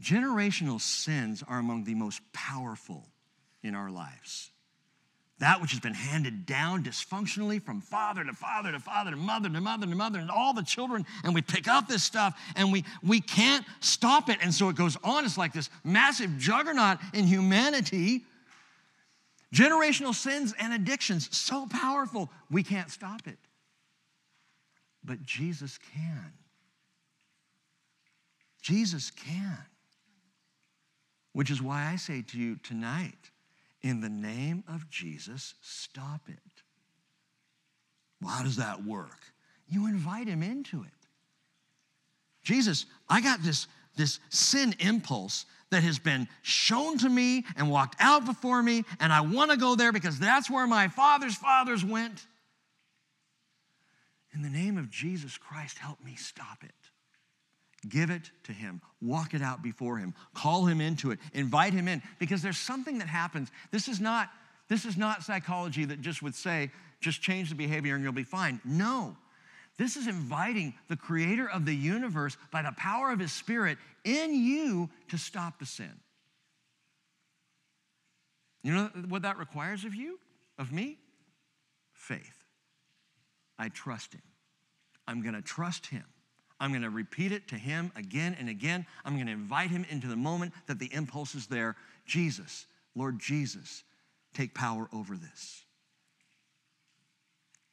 Generational sins are among the most powerful in our lives. That which has been handed down dysfunctionally from father to father to father to mother to mother to mother and all the children, and we pick up this stuff and we, we can't stop it. And so it goes on. It's like this massive juggernaut in humanity. Generational sins and addictions, so powerful, we can't stop it. But Jesus can. Jesus can. Which is why I say to you tonight, in the name of Jesus, stop it. Well, how does that work? You invite him into it. Jesus, I got this, this sin impulse that has been shown to me and walked out before me, and I want to go there because that's where my father's fathers went. In the name of Jesus Christ, help me stop it. Give it to him. Walk it out before him. Call him into it. Invite him in because there's something that happens. This is not this is not psychology that just would say just change the behavior and you'll be fine. No. This is inviting the creator of the universe by the power of his spirit in you to stop the sin. You know what that requires of you? Of me? Faith. I trust him. I'm going to trust him. I'm going to repeat it to him again and again. I'm going to invite him into the moment that the impulse is there. Jesus, Lord Jesus, take power over this.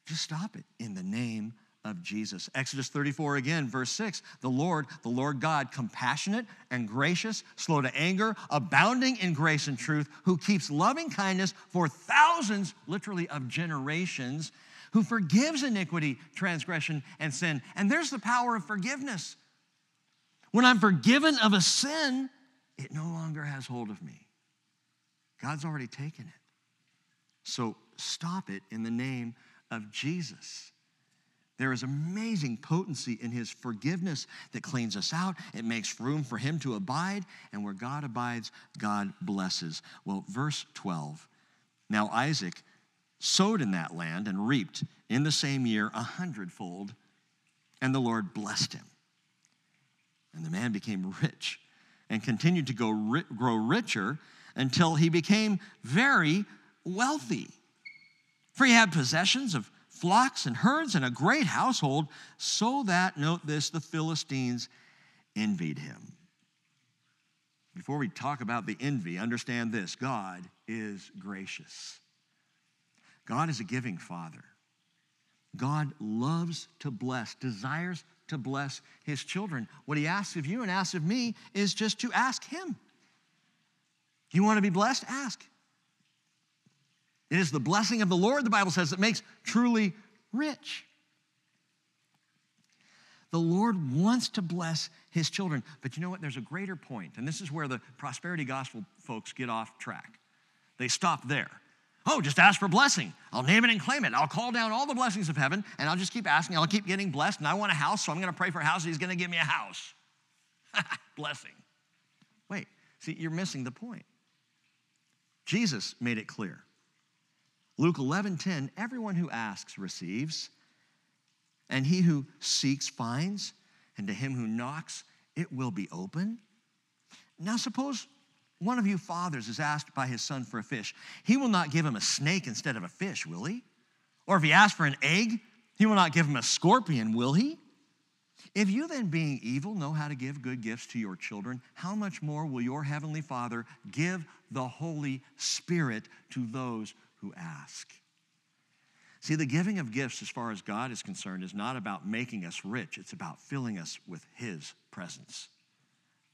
Just stop it in the name of Jesus. Exodus 34 again, verse 6. The Lord, the Lord God, compassionate and gracious, slow to anger, abounding in grace and truth, who keeps loving kindness for thousands, literally, of generations who forgives iniquity, transgression, and sin. And there's the power of forgiveness. When I'm forgiven of a sin, it no longer has hold of me. God's already taken it. So stop it in the name of Jesus. There is amazing potency in his forgiveness that cleans us out. It makes room for him to abide, and where God abides, God blesses. Well, verse 12. Now Isaac sowed in that land and reaped in the same year a hundredfold, and the Lord blessed him. And the man became rich and continued to go grow richer until he became very wealthy. For he had possessions of flocks and herds and a great household, so that, note this, the Philistines envied him. Before we talk about the envy, understand this God is gracious. God is a giving father. God loves to bless, desires to bless his children. What he asks of you and asks of me is just to ask him. You want to be blessed? Ask. It is the blessing of the Lord, the Bible says, that makes truly rich. The Lord wants to bless his children. But you know what? There's a greater point, and this is where the prosperity gospel folks get off track. They stop there. Oh, just ask for blessing. I'll name it and claim it. I'll call down all the blessings of heaven, and I'll just keep asking. I'll keep getting blessed, and I want a house, so I'm going to pray for a house. and He's going to give me a house. blessing. Wait, see, you're missing the point. Jesus made it clear. Luke 11 10, everyone who asks receives, and he who seeks finds, and to him who knocks it will be open. Now, suppose one of you fathers is asked by his son for a fish. He will not give him a snake instead of a fish, will he? Or if he asks for an egg, he will not give him a scorpion, will he? If you then, being evil, know how to give good gifts to your children, how much more will your heavenly Father give the Holy Spirit to those who ask. See, the giving of gifts, as far as God is concerned, is not about making us rich, it's about filling us with His presence.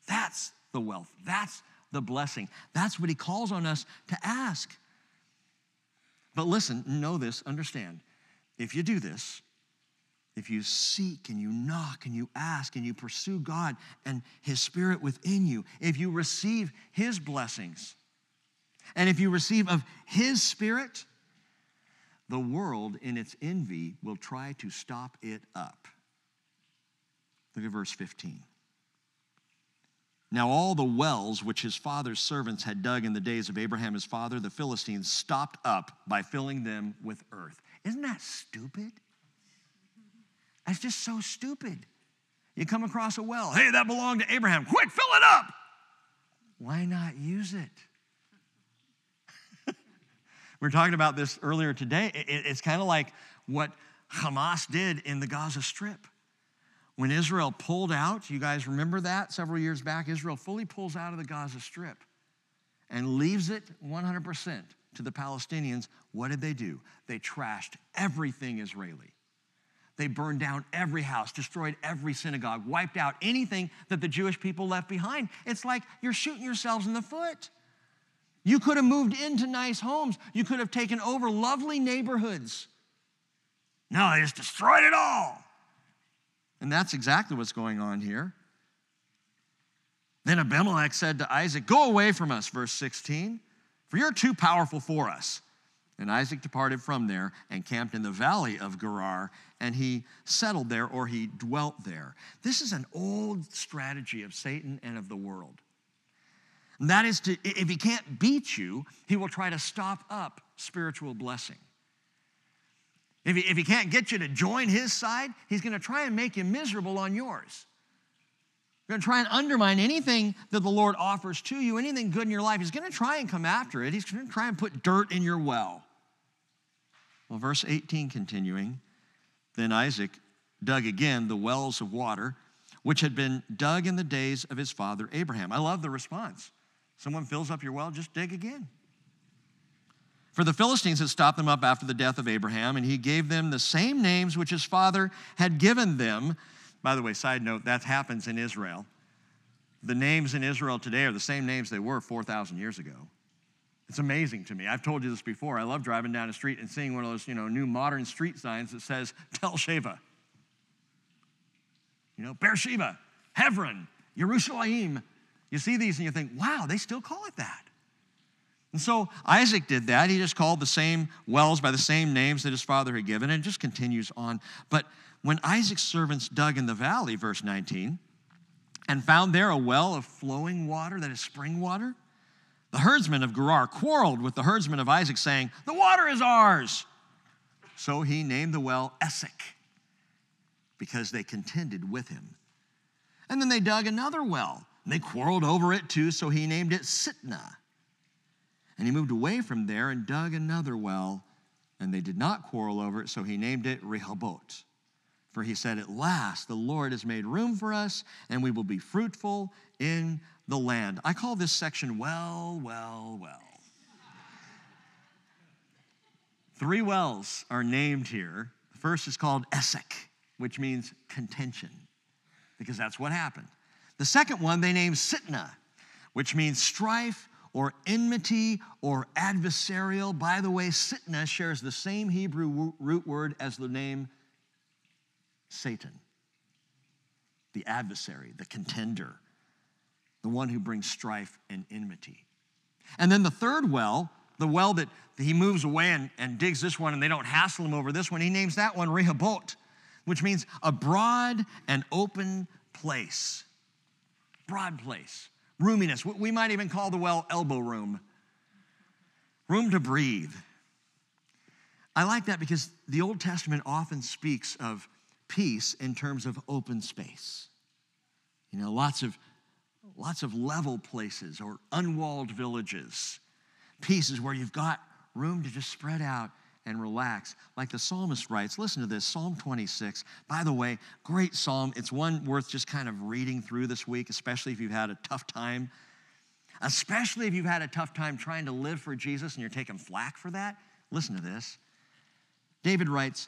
That's the wealth. That's the blessing. That's what He calls on us to ask. But listen, know this, understand. If you do this, if you seek and you knock and you ask and you pursue God and His Spirit within you, if you receive His blessings, and if you receive of His Spirit, the world in its envy will try to stop it up. Look at verse 15. Now, all the wells which his father's servants had dug in the days of Abraham his father, the Philistines stopped up by filling them with earth. Isn't that stupid? That's just so stupid. You come across a well, hey, that belonged to Abraham. Quick, fill it up. Why not use it? we were talking about this earlier today. It's kind of like what Hamas did in the Gaza Strip. When Israel pulled out, you guys remember that several years back? Israel fully pulls out of the Gaza Strip and leaves it 100% to the Palestinians. What did they do? They trashed everything Israeli. They burned down every house, destroyed every synagogue, wiped out anything that the Jewish people left behind. It's like you're shooting yourselves in the foot. You could have moved into nice homes. You could have taken over lovely neighborhoods. No, they just destroyed it all. And that's exactly what's going on here. Then Abimelech said to Isaac, Go away from us, verse 16, for you're too powerful for us. And Isaac departed from there and camped in the valley of Gerar, and he settled there or he dwelt there. This is an old strategy of Satan and of the world. And that is to, if he can't beat you, he will try to stop up spiritual blessing. If he, if he can't get you to join his side, he's going to try and make you miserable on yours. He's going to try and undermine anything that the Lord offers to you, anything good in your life. He's going to try and come after it. He's going to try and put dirt in your well. Well, verse 18 continuing, then Isaac dug again the wells of water, which had been dug in the days of his father Abraham. I love the response. Someone fills up your well, just dig again. For the Philistines had stopped them up after the death of Abraham, and he gave them the same names which his father had given them. By the way, side note, that happens in Israel. The names in Israel today are the same names they were 4,000 years ago. It's amazing to me. I've told you this before. I love driving down a street and seeing one of those, you know, new modern street signs that says Tel Sheva. You know, Beersheba, Hebron, Jerusalem, you see these and you think, wow, they still call it that. And so Isaac did that. He just called the same wells by the same names that his father had given, and it just continues on. But when Isaac's servants dug in the valley, verse 19, and found there a well of flowing water, that is spring water, the herdsmen of Gerar quarreled with the herdsmen of Isaac, saying, The water is ours. So he named the well Esek, because they contended with him. And then they dug another well. And they quarreled over it too, so he named it Sitnah. And he moved away from there and dug another well, and they did not quarrel over it, so he named it Rehoboth. For he said, At last the Lord has made room for us, and we will be fruitful in the land. I call this section Well, Well, Well. Three wells are named here. The first is called Esek, which means contention, because that's what happened. The second one they named Sitnah, which means strife or enmity or adversarial. By the way, Sitnah shares the same Hebrew root word as the name Satan, the adversary, the contender, the one who brings strife and enmity. And then the third well, the well that he moves away and, and digs this one, and they don't hassle him over this one, he names that one Rehoboth, which means a broad and open place. Broad place. Roominess. We might even call the well elbow room. Room to breathe. I like that because the Old Testament often speaks of peace in terms of open space. You know, lots of lots of level places or unwalled villages. Peace is where you've got room to just spread out and relax. Like the psalmist writes, listen to this Psalm 26. By the way, great psalm. It's one worth just kind of reading through this week, especially if you've had a tough time. Especially if you've had a tough time trying to live for Jesus and you're taking flack for that. Listen to this. David writes,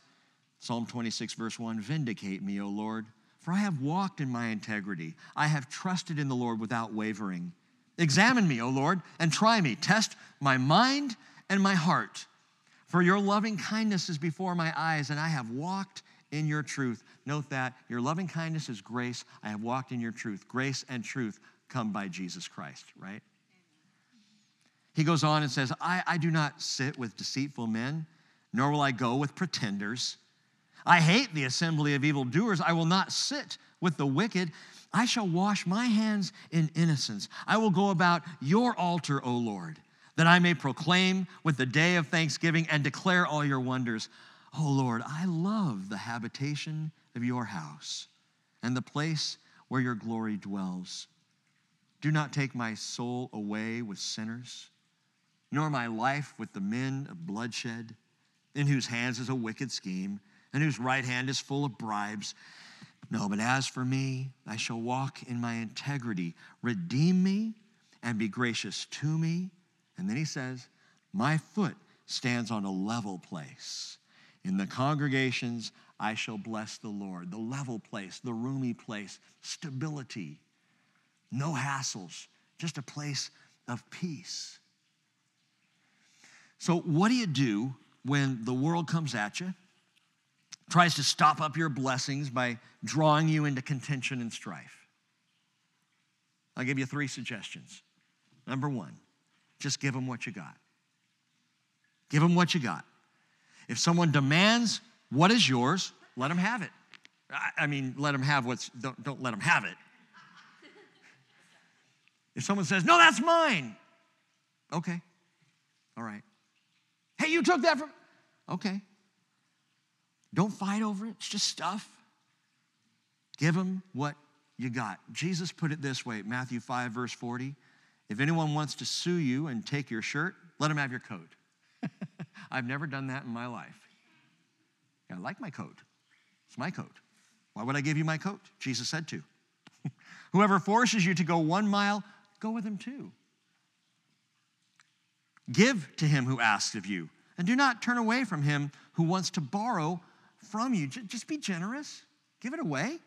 Psalm 26, verse 1 Vindicate me, O Lord, for I have walked in my integrity. I have trusted in the Lord without wavering. Examine me, O Lord, and try me. Test my mind and my heart. For your loving kindness is before my eyes, and I have walked in your truth. Note that your loving kindness is grace. I have walked in your truth. Grace and truth come by Jesus Christ, right? He goes on and says, I, I do not sit with deceitful men, nor will I go with pretenders. I hate the assembly of evildoers. I will not sit with the wicked. I shall wash my hands in innocence. I will go about your altar, O Lord that I may proclaim with the day of thanksgiving and declare all your wonders. Oh Lord, I love the habitation of your house and the place where your glory dwells. Do not take my soul away with sinners, nor my life with the men of bloodshed, in whose hands is a wicked scheme, and whose right hand is full of bribes. No, but as for me, I shall walk in my integrity. Redeem me and be gracious to me. And then he says, My foot stands on a level place. In the congregations, I shall bless the Lord. The level place, the roomy place, stability, no hassles, just a place of peace. So, what do you do when the world comes at you, tries to stop up your blessings by drawing you into contention and strife? I'll give you three suggestions. Number one, just give them what you got. Give them what you got. If someone demands what is yours, let them have it. I mean, let them have what's, don't, don't let them have it. If someone says, no, that's mine, okay, all right. Hey, you took that from, okay. Don't fight over it, it's just stuff. Give them what you got. Jesus put it this way Matthew 5, verse 40. If anyone wants to sue you and take your shirt, let him have your coat. I've never done that in my life. I like my coat. It's my coat. Why would I give you my coat? Jesus said to. Whoever forces you to go one mile, go with him too. Give to him who asks of you, and do not turn away from him who wants to borrow from you. Just be generous, give it away.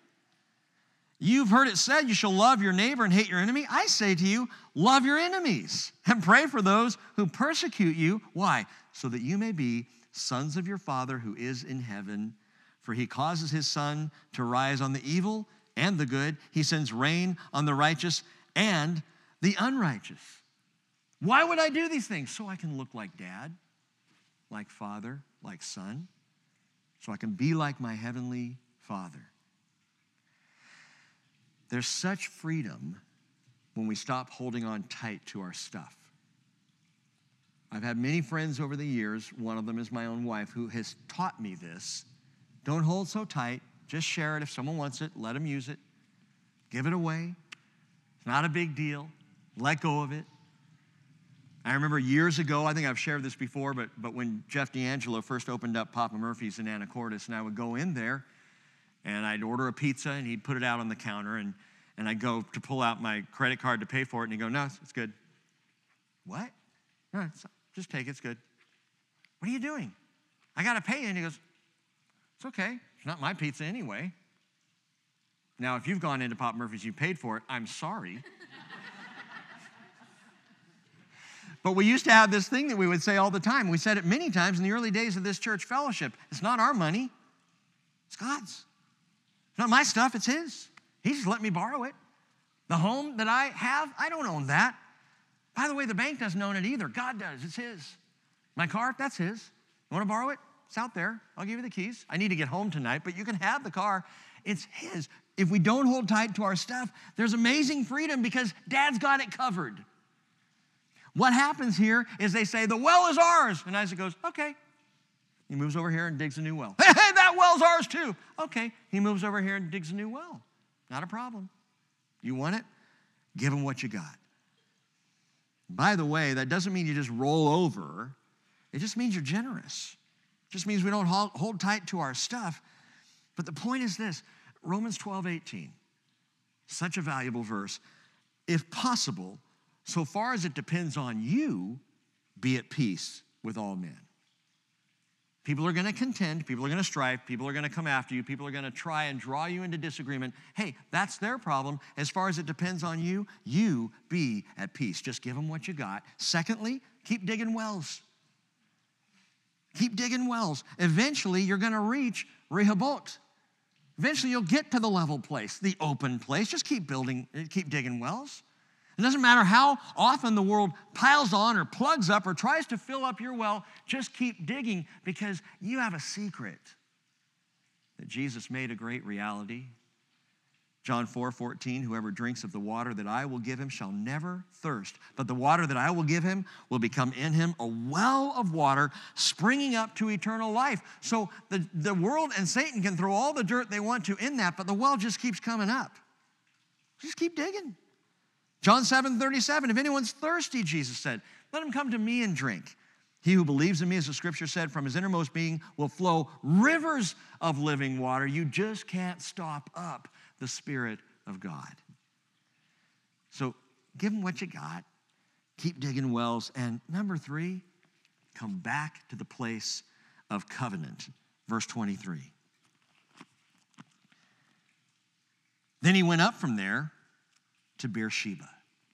You've heard it said, You shall love your neighbor and hate your enemy. I say to you, love your enemies and pray for those who persecute you. Why? So that you may be sons of your Father who is in heaven. For he causes his sun to rise on the evil and the good, he sends rain on the righteous and the unrighteous. Why would I do these things? So I can look like dad, like father, like son, so I can be like my heavenly Father. There's such freedom when we stop holding on tight to our stuff. I've had many friends over the years, one of them is my own wife, who has taught me this. Don't hold so tight, just share it. If someone wants it, let them use it. Give it away. It's not a big deal. Let go of it. I remember years ago, I think I've shared this before, but, but when Jeff D'Angelo first opened up Papa Murphy's in Anacortes, and I would go in there and I'd order a pizza and he'd put it out on the counter, and, and I'd go to pull out my credit card to pay for it, and he'd go, No, it's good. What? No, it's, just take it, it's good. What are you doing? I got to pay you. And he goes, It's okay. It's not my pizza anyway. Now, if you've gone into Pop Murphy's, you paid for it, I'm sorry. but we used to have this thing that we would say all the time. We said it many times in the early days of this church fellowship. It's not our money, it's God's. Not my stuff, it's His. He just let me borrow it. The home that I have, I don't own that. By the way, the bank doesn't own it either. God does, it's His. My car, that's His. You want to borrow it? It's out there. I'll give you the keys. I need to get home tonight, but you can have the car. It's His. If we don't hold tight to our stuff, there's amazing freedom because Dad's got it covered. What happens here is they say, The well is ours. And Isaac goes, Okay. He moves over here and digs a new well. Hey, hey, that well's ours too. Okay. He moves over here and digs a new well. Not a problem. You want it? Give him what you got. By the way, that doesn't mean you just roll over, it just means you're generous. It just means we don't hold, tight to our stuff. But the point is this Romans 12, 18, such a valuable verse. If possible, so far as it depends on you, be at peace with all men. People are going to contend, people are going to strive, people are going to come after you, people are going to try and draw you into disagreement. Hey, that's their problem. As far as it depends on you, you be at peace. Just give them what you got. Secondly, keep digging wells. Keep digging wells. Eventually, you're going to reach Rehoboth. Eventually, you'll get to the level place, the open place. Just keep building, keep digging wells. It doesn't matter how often the world piles on or plugs up or tries to fill up your well, just keep digging because you have a secret that Jesus made a great reality. John 4 14, whoever drinks of the water that I will give him shall never thirst, but the water that I will give him will become in him a well of water springing up to eternal life. So the, the world and Satan can throw all the dirt they want to in that, but the well just keeps coming up. Just keep digging. John 7 37, if anyone's thirsty, Jesus said, let him come to me and drink. He who believes in me, as the scripture said, from his innermost being will flow rivers of living water. You just can't stop up the Spirit of God. So give them what you got. Keep digging wells. And number three, come back to the place of covenant. Verse 23. Then he went up from there to Beersheba.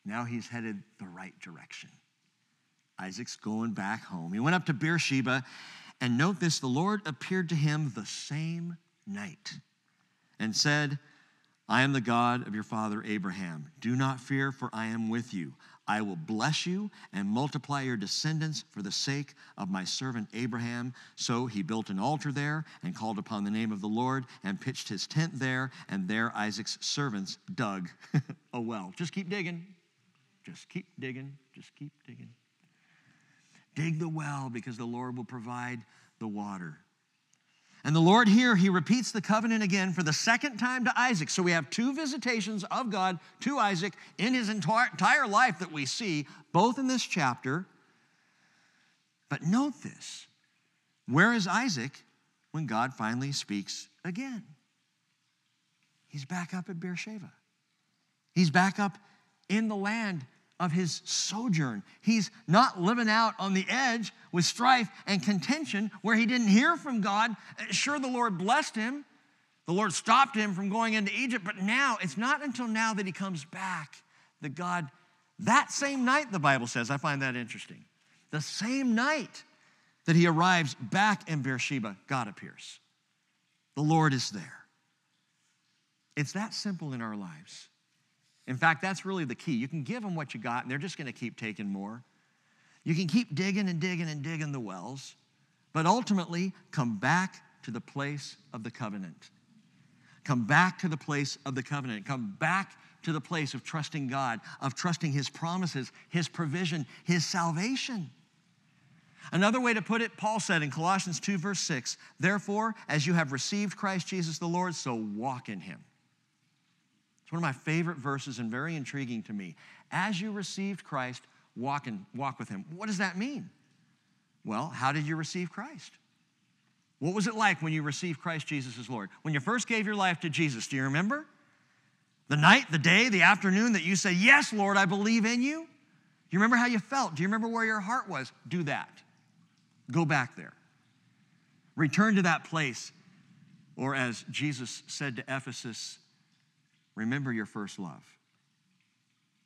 Now he's headed the right direction. Isaac's going back home. He went up to Beersheba, and note this the Lord appeared to him the same night and said, I am the God of your father Abraham. Do not fear, for I am with you. I will bless you and multiply your descendants for the sake of my servant Abraham. So he built an altar there and called upon the name of the Lord and pitched his tent there. And there Isaac's servants dug a well. Just keep digging. Just keep digging. Just keep digging. Dig the well because the Lord will provide the water. And the Lord here, he repeats the covenant again for the second time to Isaac. So we have two visitations of God to Isaac in his entire life that we see, both in this chapter. But note this where is Isaac when God finally speaks again? He's back up at Beersheba. He's back up in the land of his sojourn. He's not living out on the edge with strife and contention where he didn't hear from God. Sure, the Lord blessed him. The Lord stopped him from going into Egypt, but now, it's not until now that he comes back that God, that same night, the Bible says, I find that interesting. The same night that he arrives back in Beersheba, God appears. The Lord is there. It's that simple in our lives. In fact, that's really the key. You can give them what you got, and they're just going to keep taking more. You can keep digging and digging and digging the wells, but ultimately come back to the place of the covenant. Come back to the place of the covenant. Come back to the place of trusting God, of trusting His promises, His provision, His salvation. Another way to put it, Paul said in Colossians 2, verse 6, Therefore, as you have received Christ Jesus the Lord, so walk in Him. One of my favorite verses and very intriguing to me. As you received Christ, walk and walk with him. What does that mean? Well, how did you receive Christ? What was it like when you received Christ Jesus as Lord? When you first gave your life to Jesus, do you remember? The night, the day, the afternoon that you said, Yes, Lord, I believe in you? Do you remember how you felt? Do you remember where your heart was? Do that. Go back there. Return to that place. Or as Jesus said to Ephesus, remember your first love.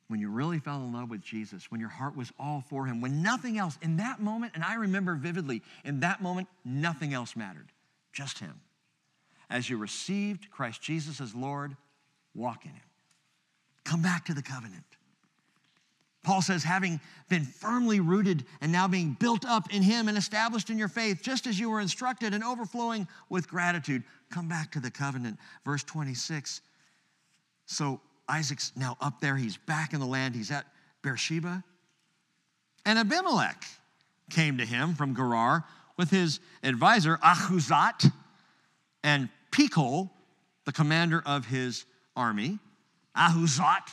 When you really fell in love with Jesus, when your heart was all for Him, when nothing else, in that moment, and I remember vividly, in that moment, nothing else mattered, just Him. As you received Christ Jesus as Lord, walk in Him. Come back to the covenant. Paul says, having been firmly rooted and now being built up in Him and established in your faith, just as you were instructed and overflowing with gratitude, come back to the covenant. Verse 26. So Isaac's now up there. He's back in the land. He's at Beersheba. And Abimelech came to him from Gerar with his advisor, Ahuzat, and Phicol, the commander of his army. Ahuzat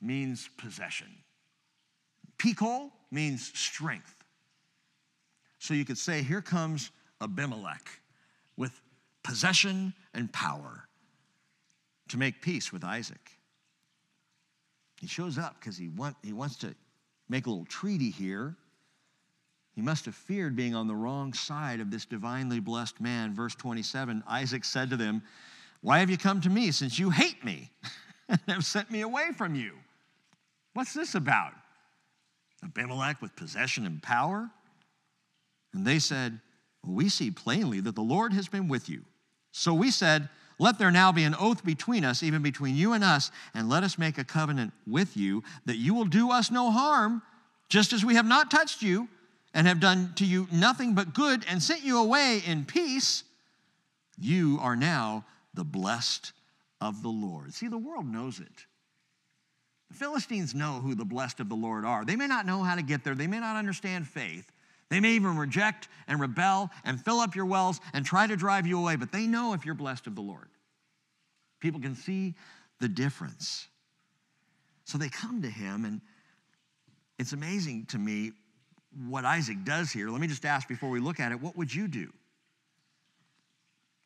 means possession. Phicol means strength. So you could say, here comes Abimelech with possession and power to make peace with Isaac. He shows up because he, want, he wants to make a little treaty here. He must have feared being on the wrong side of this divinely blessed man. Verse 27 Isaac said to them, Why have you come to me since you hate me and have sent me away from you? What's this about? Abimelech with possession and power? And they said, well, We see plainly that the Lord has been with you. So we said, Let there now be an oath between us, even between you and us, and let us make a covenant with you that you will do us no harm, just as we have not touched you and have done to you nothing but good and sent you away in peace. You are now the blessed of the Lord. See, the world knows it. The Philistines know who the blessed of the Lord are. They may not know how to get there, they may not understand faith. They may even reject and rebel and fill up your wells and try to drive you away, but they know if you're blessed of the Lord. People can see the difference. So they come to him, and it's amazing to me what Isaac does here. Let me just ask before we look at it what would you do?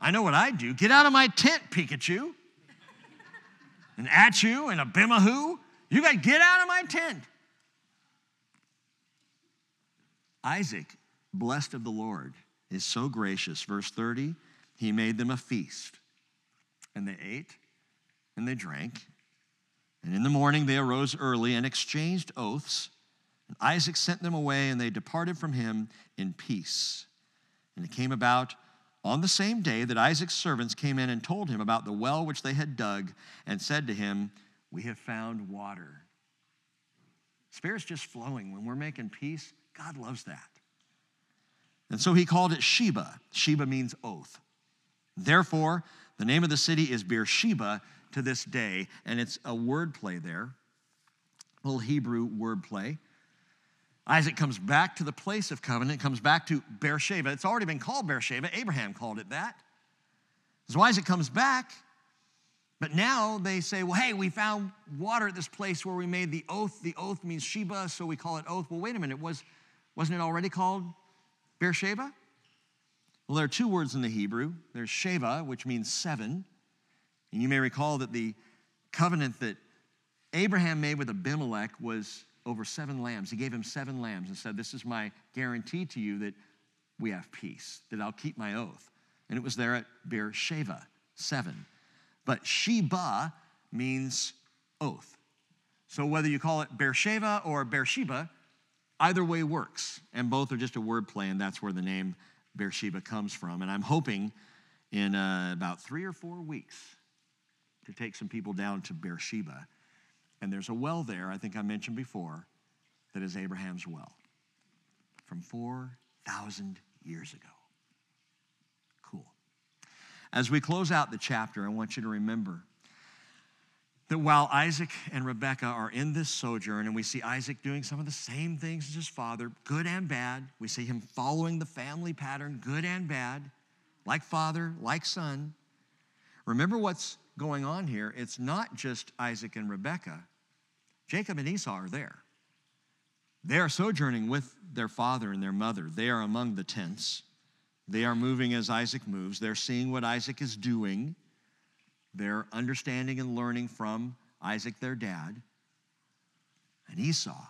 I know what I'd do. Get out of my tent, Pikachu. and Achu and Abimahu. You got to get out of my tent. Isaac, blessed of the Lord, is so gracious. Verse 30, he made them a feast. And they ate and they drank. And in the morning they arose early and exchanged oaths. And Isaac sent them away, and they departed from him in peace. And it came about on the same day that Isaac's servants came in and told him about the well which they had dug, and said to him, We have found water. Spirit's just flowing. When we're making peace, God loves that. And so he called it Sheba. Sheba means oath. Therefore, the name of the city is Beersheba to this day, and it's a wordplay there, a little Hebrew wordplay. Isaac comes back to the place of covenant, comes back to Beersheba. It's already been called Beersheba. Abraham called it that. So Isaac comes back, but now they say, well, hey, we found water at this place where we made the oath. The oath means Sheba, so we call it oath. Well, wait a minute, was, wasn't it already called Beersheba? Well, there are two words in the Hebrew. There's Sheva, which means seven. And you may recall that the covenant that Abraham made with Abimelech was over seven lambs. He gave him seven lambs and said, This is my guarantee to you that we have peace, that I'll keep my oath. And it was there at Beersheba, seven. But Sheba means oath. So whether you call it Beersheba or Beersheba, either way works. And both are just a word play, and that's where the name Beersheba comes from. And I'm hoping in uh, about three or four weeks to take some people down to Beersheba. And there's a well there, I think I mentioned before, that is Abraham's well from 4,000 years ago. Cool. As we close out the chapter, I want you to remember that while Isaac and Rebekah are in this sojourn, and we see Isaac doing some of the same things as his father, good and bad, we see him following the family pattern, good and bad, like father, like son. Remember what's going on here, it's not just Isaac and Rebekah. Jacob and Esau are there. They are sojourning with their father and their mother. They are among the tents. They are moving as Isaac moves. They're seeing what Isaac is doing. They're understanding and learning from Isaac, their dad. And Esau,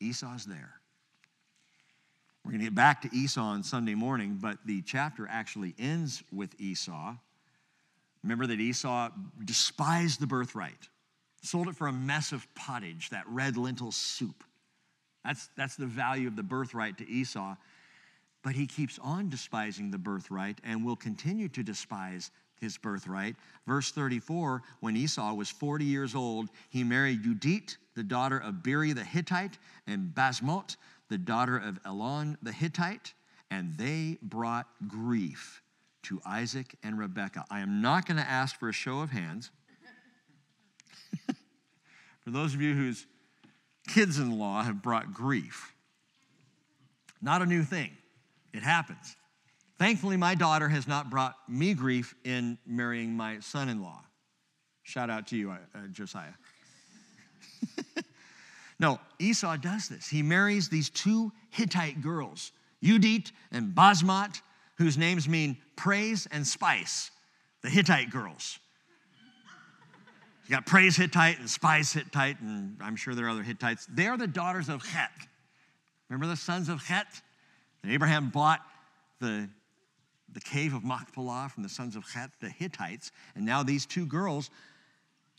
Esau's there. We're going to get back to Esau on Sunday morning, but the chapter actually ends with Esau. Remember that Esau despised the birthright, sold it for a mess of pottage, that red lentil soup. That's, that's the value of the birthright to Esau. But he keeps on despising the birthright and will continue to despise his birthright. Verse 34 when Esau was 40 years old, he married Judith, the daughter of Beeri the Hittite, and Basmot, the daughter of Elon the Hittite, and they brought grief to Isaac and Rebekah. I am not going to ask for a show of hands. for those of you whose kids in law have brought grief, not a new thing, it happens. Thankfully, my daughter has not brought me grief in marrying my son in law. Shout out to you, uh, Josiah. no, Esau does this. He marries these two Hittite girls, Judith and Basmat, whose names mean praise and spice, the Hittite girls. You got praise Hittite and spice Hittite, and I'm sure there are other Hittites. They are the daughters of Het. Remember the sons of Het? And Abraham bought the, the cave of Machpelah from the sons of Het, the Hittites, and now these two girls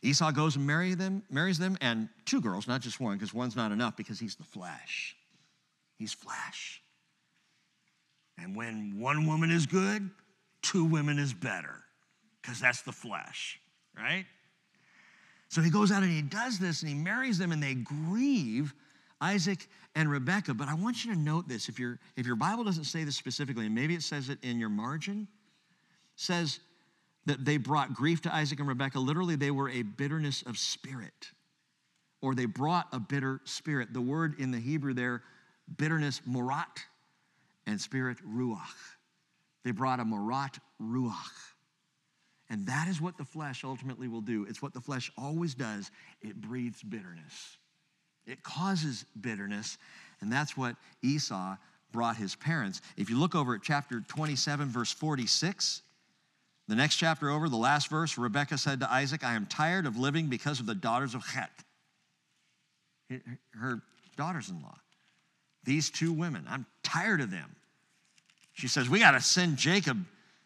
Esau goes and marry them, marries them, and two girls, not just one, because one's not enough because he's the flesh. He's flesh. And when one woman is good, two women is better, because that's the flesh, right? So he goes out and he does this and he marries them and they grieve Isaac and Rebekah. But I want you to note this. If, your if your Bible doesn't say this specifically, and maybe it says it in your margin, says that they brought grief to Isaac and Rebekah. Literally, they were a bitterness of spirit, or they brought a bitter spirit. The word in the Hebrew there, bitterness, morat, and spirit, ruach. They brought a morat ruach. And that is what the flesh ultimately will do. It's what the flesh always does it breathes bitterness, it causes bitterness. And that's what Esau brought his parents. If you look over at chapter 27, verse 46, the next chapter over, the last verse, Rebekah said to Isaac, I am tired of living because of the daughters of Het, her daughters in law. These two women, I'm tired of them. She says, We got to send Jacob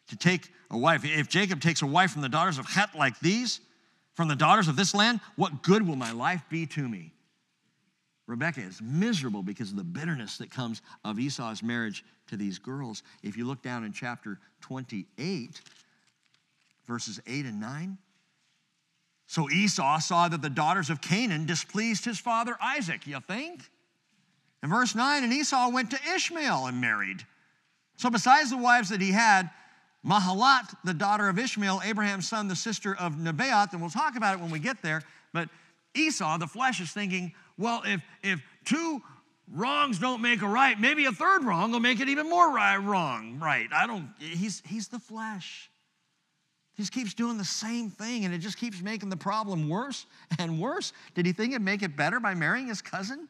to take a wife. If Jacob takes a wife from the daughters of Het like these, from the daughters of this land, what good will my life be to me? Rebekah is miserable because of the bitterness that comes of Esau's marriage to these girls. If you look down in chapter 28, verses 8 and 9. So Esau saw that the daughters of Canaan displeased his father Isaac, you think? In verse 9, and Esau went to Ishmael and married. So, besides the wives that he had, Mahalat, the daughter of Ishmael, Abraham's son, the sister of Nebaioth, and we'll talk about it when we get there, but Esau, the flesh, is thinking, well, if, if two wrongs don't make a right, maybe a third wrong will make it even more right, wrong. Right. I don't, he's, he's the flesh. He just keeps doing the same thing and it just keeps making the problem worse and worse. Did he think it'd make it better by marrying his cousin?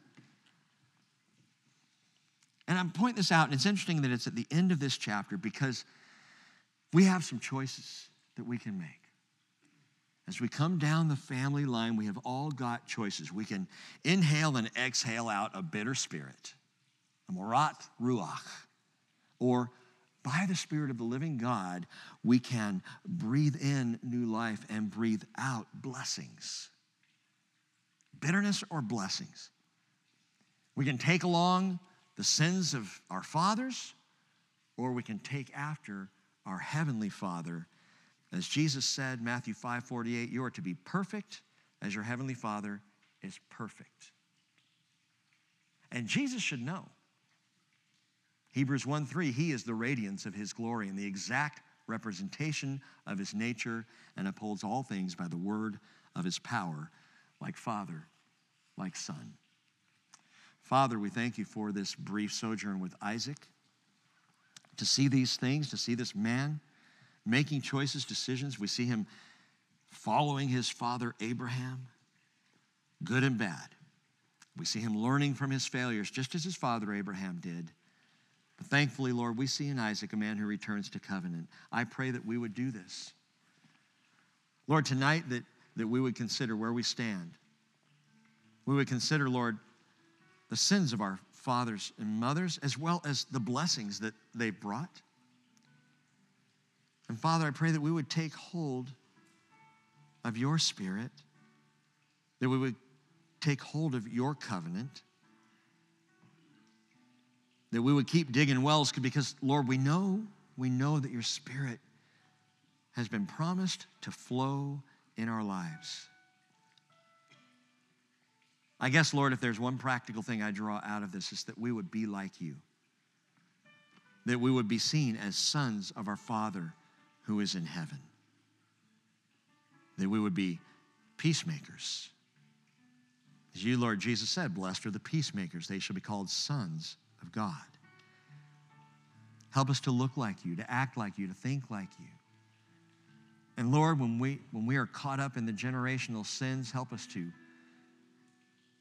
And I'm pointing this out, and it's interesting that it's at the end of this chapter because we have some choices that we can make. As we come down the family line, we have all got choices. We can inhale and exhale out a bitter spirit, a morat ruach, or by the Spirit of the living God, we can breathe in new life and breathe out blessings. Bitterness or blessings. We can take along the sins of our fathers, or we can take after our heavenly Father. As Jesus said, Matthew 5 48, you are to be perfect as your heavenly Father is perfect. And Jesus should know Hebrews 1 3, he is the radiance of his glory and the exact representation of his nature and upholds all things by the word of his power, like Father, like Son. Father, we thank you for this brief sojourn with Isaac. To see these things, to see this man making choices, decisions, we see him following his father Abraham, good and bad. We see him learning from his failures, just as his father Abraham did. But thankfully, Lord, we see in Isaac a man who returns to covenant. I pray that we would do this. Lord, tonight that, that we would consider where we stand. We would consider, Lord, the sins of our fathers and mothers, as well as the blessings that they brought. And Father, I pray that we would take hold of your spirit, that we would take hold of your covenant, that we would keep digging wells because, Lord, we know, we know that your spirit has been promised to flow in our lives. I guess, Lord, if there's one practical thing I draw out of this, is that we would be like you. That we would be seen as sons of our Father who is in heaven. That we would be peacemakers. As you, Lord Jesus said, blessed are the peacemakers, they shall be called sons of God. Help us to look like you, to act like you, to think like you. And Lord, when we, when we are caught up in the generational sins, help us to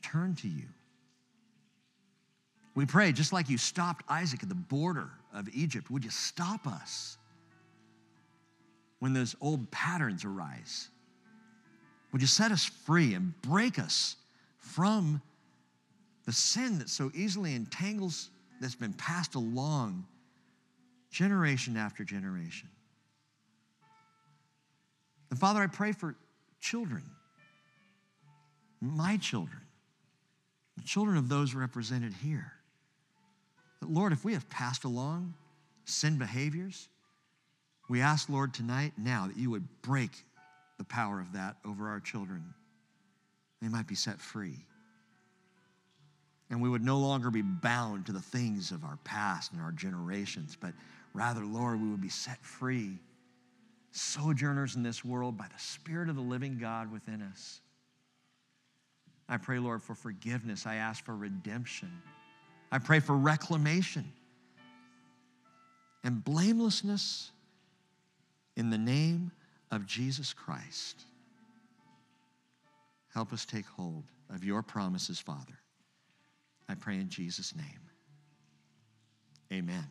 turn to you. We pray, just like you stopped Isaac at the border of Egypt, would you stop us when those old patterns arise? Would you set us free and break us from the sin that so easily entangles, that's been passed along generation after generation? And Father, I pray for children, my children, the children of those represented here. That, Lord, if we have passed along sin behaviors, we ask, Lord, tonight, now, that you would break the power of that over our children. They might be set free. And we would no longer be bound to the things of our past and our generations, but rather, Lord, we would be set free, sojourners in this world by the Spirit of the living God within us. I pray, Lord, for forgiveness. I ask for redemption. I pray for reclamation and blamelessness in the name of Jesus Christ. Help us take hold of your promises, Father. I pray in Jesus' name. Amen.